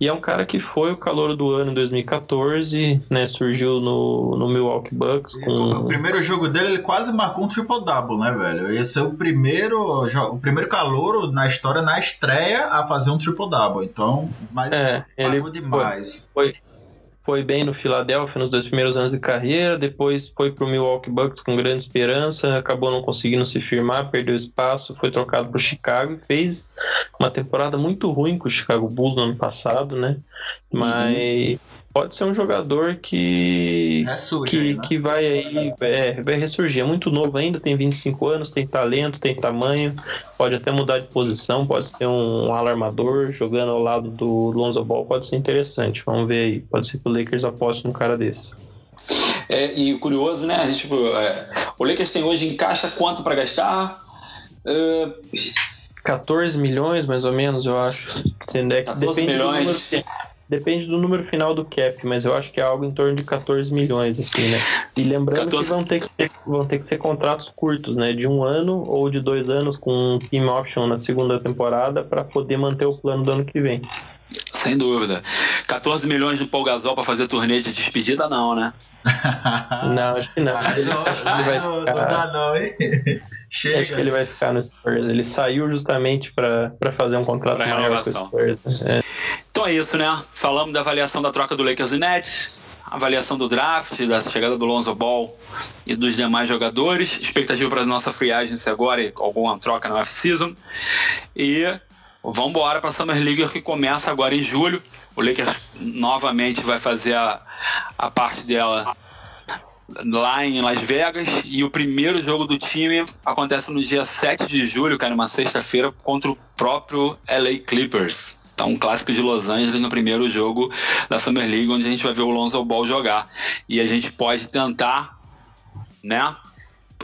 E é um cara que foi o calor do ano em 2014, né, surgiu no, no Milwaukee Bucks. Com... O primeiro jogo dele, ele quase marcou um triple-double, né, velho? Esse é o primeiro, o primeiro calor na história, na estreia, a fazer um triple-double. Então, mas é, ele demais. Foi, foi foi bem no Philadelphia nos dois primeiros anos de carreira, depois foi para o Milwaukee Bucks com grande esperança, acabou não conseguindo se firmar, perdeu espaço, foi trocado para o Chicago e fez uma temporada muito ruim com o Chicago Bulls no ano passado, né? Uhum. Mas uhum pode ser um jogador que que, aí, né? que vai aí é, vai ressurgir. É muito novo ainda, tem 25 anos, tem talento, tem tamanho, pode até mudar de posição, pode ser um alarmador jogando ao lado do Lonzo Ball, pode ser interessante. Vamos ver aí. Pode ser que o Lakers aposte num cara desse. É, e curioso, né? A gente, tipo, é, o Lakers tem hoje em caixa quanto para gastar? Uh... 14 milhões, mais ou menos, eu acho. 14 milhões. Depende do número final do cap, mas eu acho que é algo em torno de 14 milhões, assim, né? E lembrando 14... que vão ter que, ter, vão ter que ser contratos curtos, né? De um ano ou de dois anos com team option na segunda temporada para poder manter o plano do ano que vem. Sem dúvida. 14 milhões de Paul Gasol para fazer turnê de despedida, não, né? (laughs) não, acho que não. Ele, não, ele vai não, ficar... não dá não, hein? Chega. (laughs) Acho que ele vai ficar no Spurs. Ele saiu justamente para fazer um contrato pra maior com o Spurs. É. Então é isso, né? Falamos da avaliação da troca do Lakers e Nets, avaliação do draft, da chegada do Lonzo Ball e dos demais jogadores, expectativa para a nossa free agency agora e alguma troca na off-season. E vamos embora para a Summer League que começa agora em julho. O Lakers novamente vai fazer a, a parte dela lá em Las Vegas e o primeiro jogo do time acontece no dia 7 de julho, cara, uma sexta-feira, contra o próprio LA Clippers. Então, um clássico de Los Angeles no primeiro jogo da Summer League, onde a gente vai ver o Lonzo Ball jogar. E a gente pode tentar, né,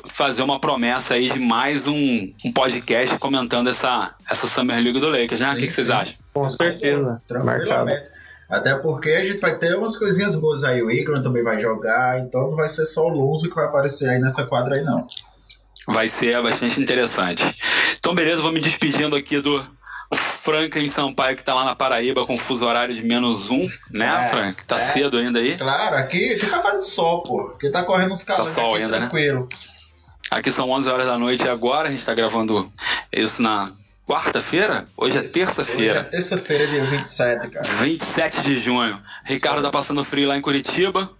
fazer uma promessa aí de mais um, um podcast comentando essa, essa Summer League do Lakers, né? Sim, o que, que vocês acham? Com certeza. Tranquilamente. Até porque a gente vai ter umas coisinhas boas aí. O Igor também vai jogar, então não vai ser só o Lonzo que vai aparecer aí nessa quadra aí, não. Vai ser bastante interessante. Então, beleza, vou me despedindo aqui do, Franklin Sampaio, que tá lá na Paraíba com fuso horário de menos um, né, é, Frank? Tá é, cedo ainda aí? Claro, aqui, aqui tá fazendo sol, pô. Aqui tá correndo uns calores. Tá sol ainda, né? tranquilo. né? Aqui são 11 horas da noite agora, a gente tá gravando isso na quarta-feira? Hoje é terça-feira. Hoje é terça-feira, dia 27, cara. 27 de junho. Ricardo tá passando frio lá em Curitiba.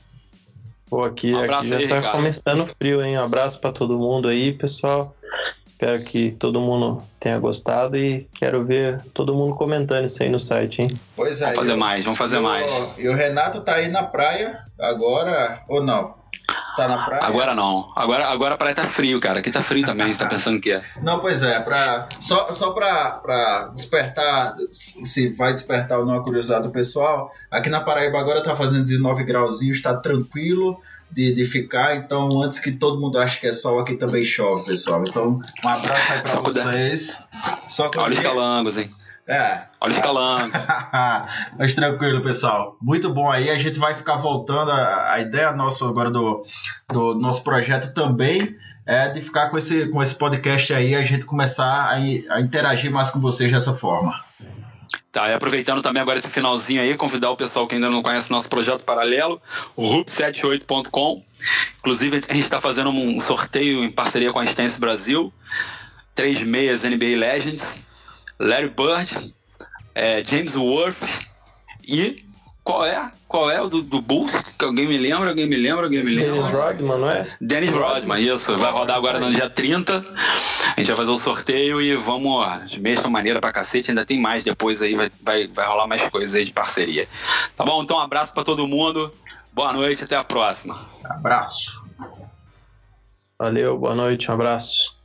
Pô, aqui, um aqui já aí, tá Ricardo. começando frio, hein? Um abraço para todo mundo aí, pessoal. Espero que todo mundo tenha gostado e quero ver todo mundo comentando isso aí no site, hein? Pois é. Vamos fazer eu, mais, vamos fazer eu, mais. E o Renato tá aí na praia agora, ou não? Tá na praia? Agora não. Agora, agora a praia tá frio, cara. Aqui tá frio também, você tá pensando que é. Não, pois é. Pra, só só pra, pra despertar, se vai despertar ou não a curiosidade do pessoal, aqui na Paraíba agora tá fazendo 19 grauzinhos, tá tranquilo de, de ficar. Então, antes que todo mundo ache que é sol, aqui também chove, pessoal. Então, um abraço aí pra Só vocês. Só que Olha os calangos, hein? É. Olha escalando. (laughs) Mas tranquilo, pessoal. Muito bom aí. A gente vai ficar voltando. A, a ideia nossa agora do, do nosso projeto também é de ficar com esse, com esse podcast aí, a gente começar a, a interagir mais com vocês dessa forma. Tá, e aproveitando também agora esse finalzinho aí, convidar o pessoal que ainda não conhece nosso projeto paralelo, o RUP78.com. Inclusive, a gente está fazendo um sorteio em parceria com a Stance Brasil. Três meias NBA Legends, Larry Bird, é, James Worth e qual é? Qual é o do, do Bulls? Que alguém me lembra? Alguém me lembra? Alguém me lembra? Dennis Rodman, não é? Dennis Rodman, isso. Vai rodar agora no dia 30. A gente vai fazer o sorteio e vamos. De mesma maneira pra cacete. Ainda tem mais depois aí. Vai, vai, vai rolar mais coisas aí de parceria. Tá bom? Então, um abraço pra todo mundo. Boa noite. Até a próxima. Abraço. Valeu, boa noite. Um abraço.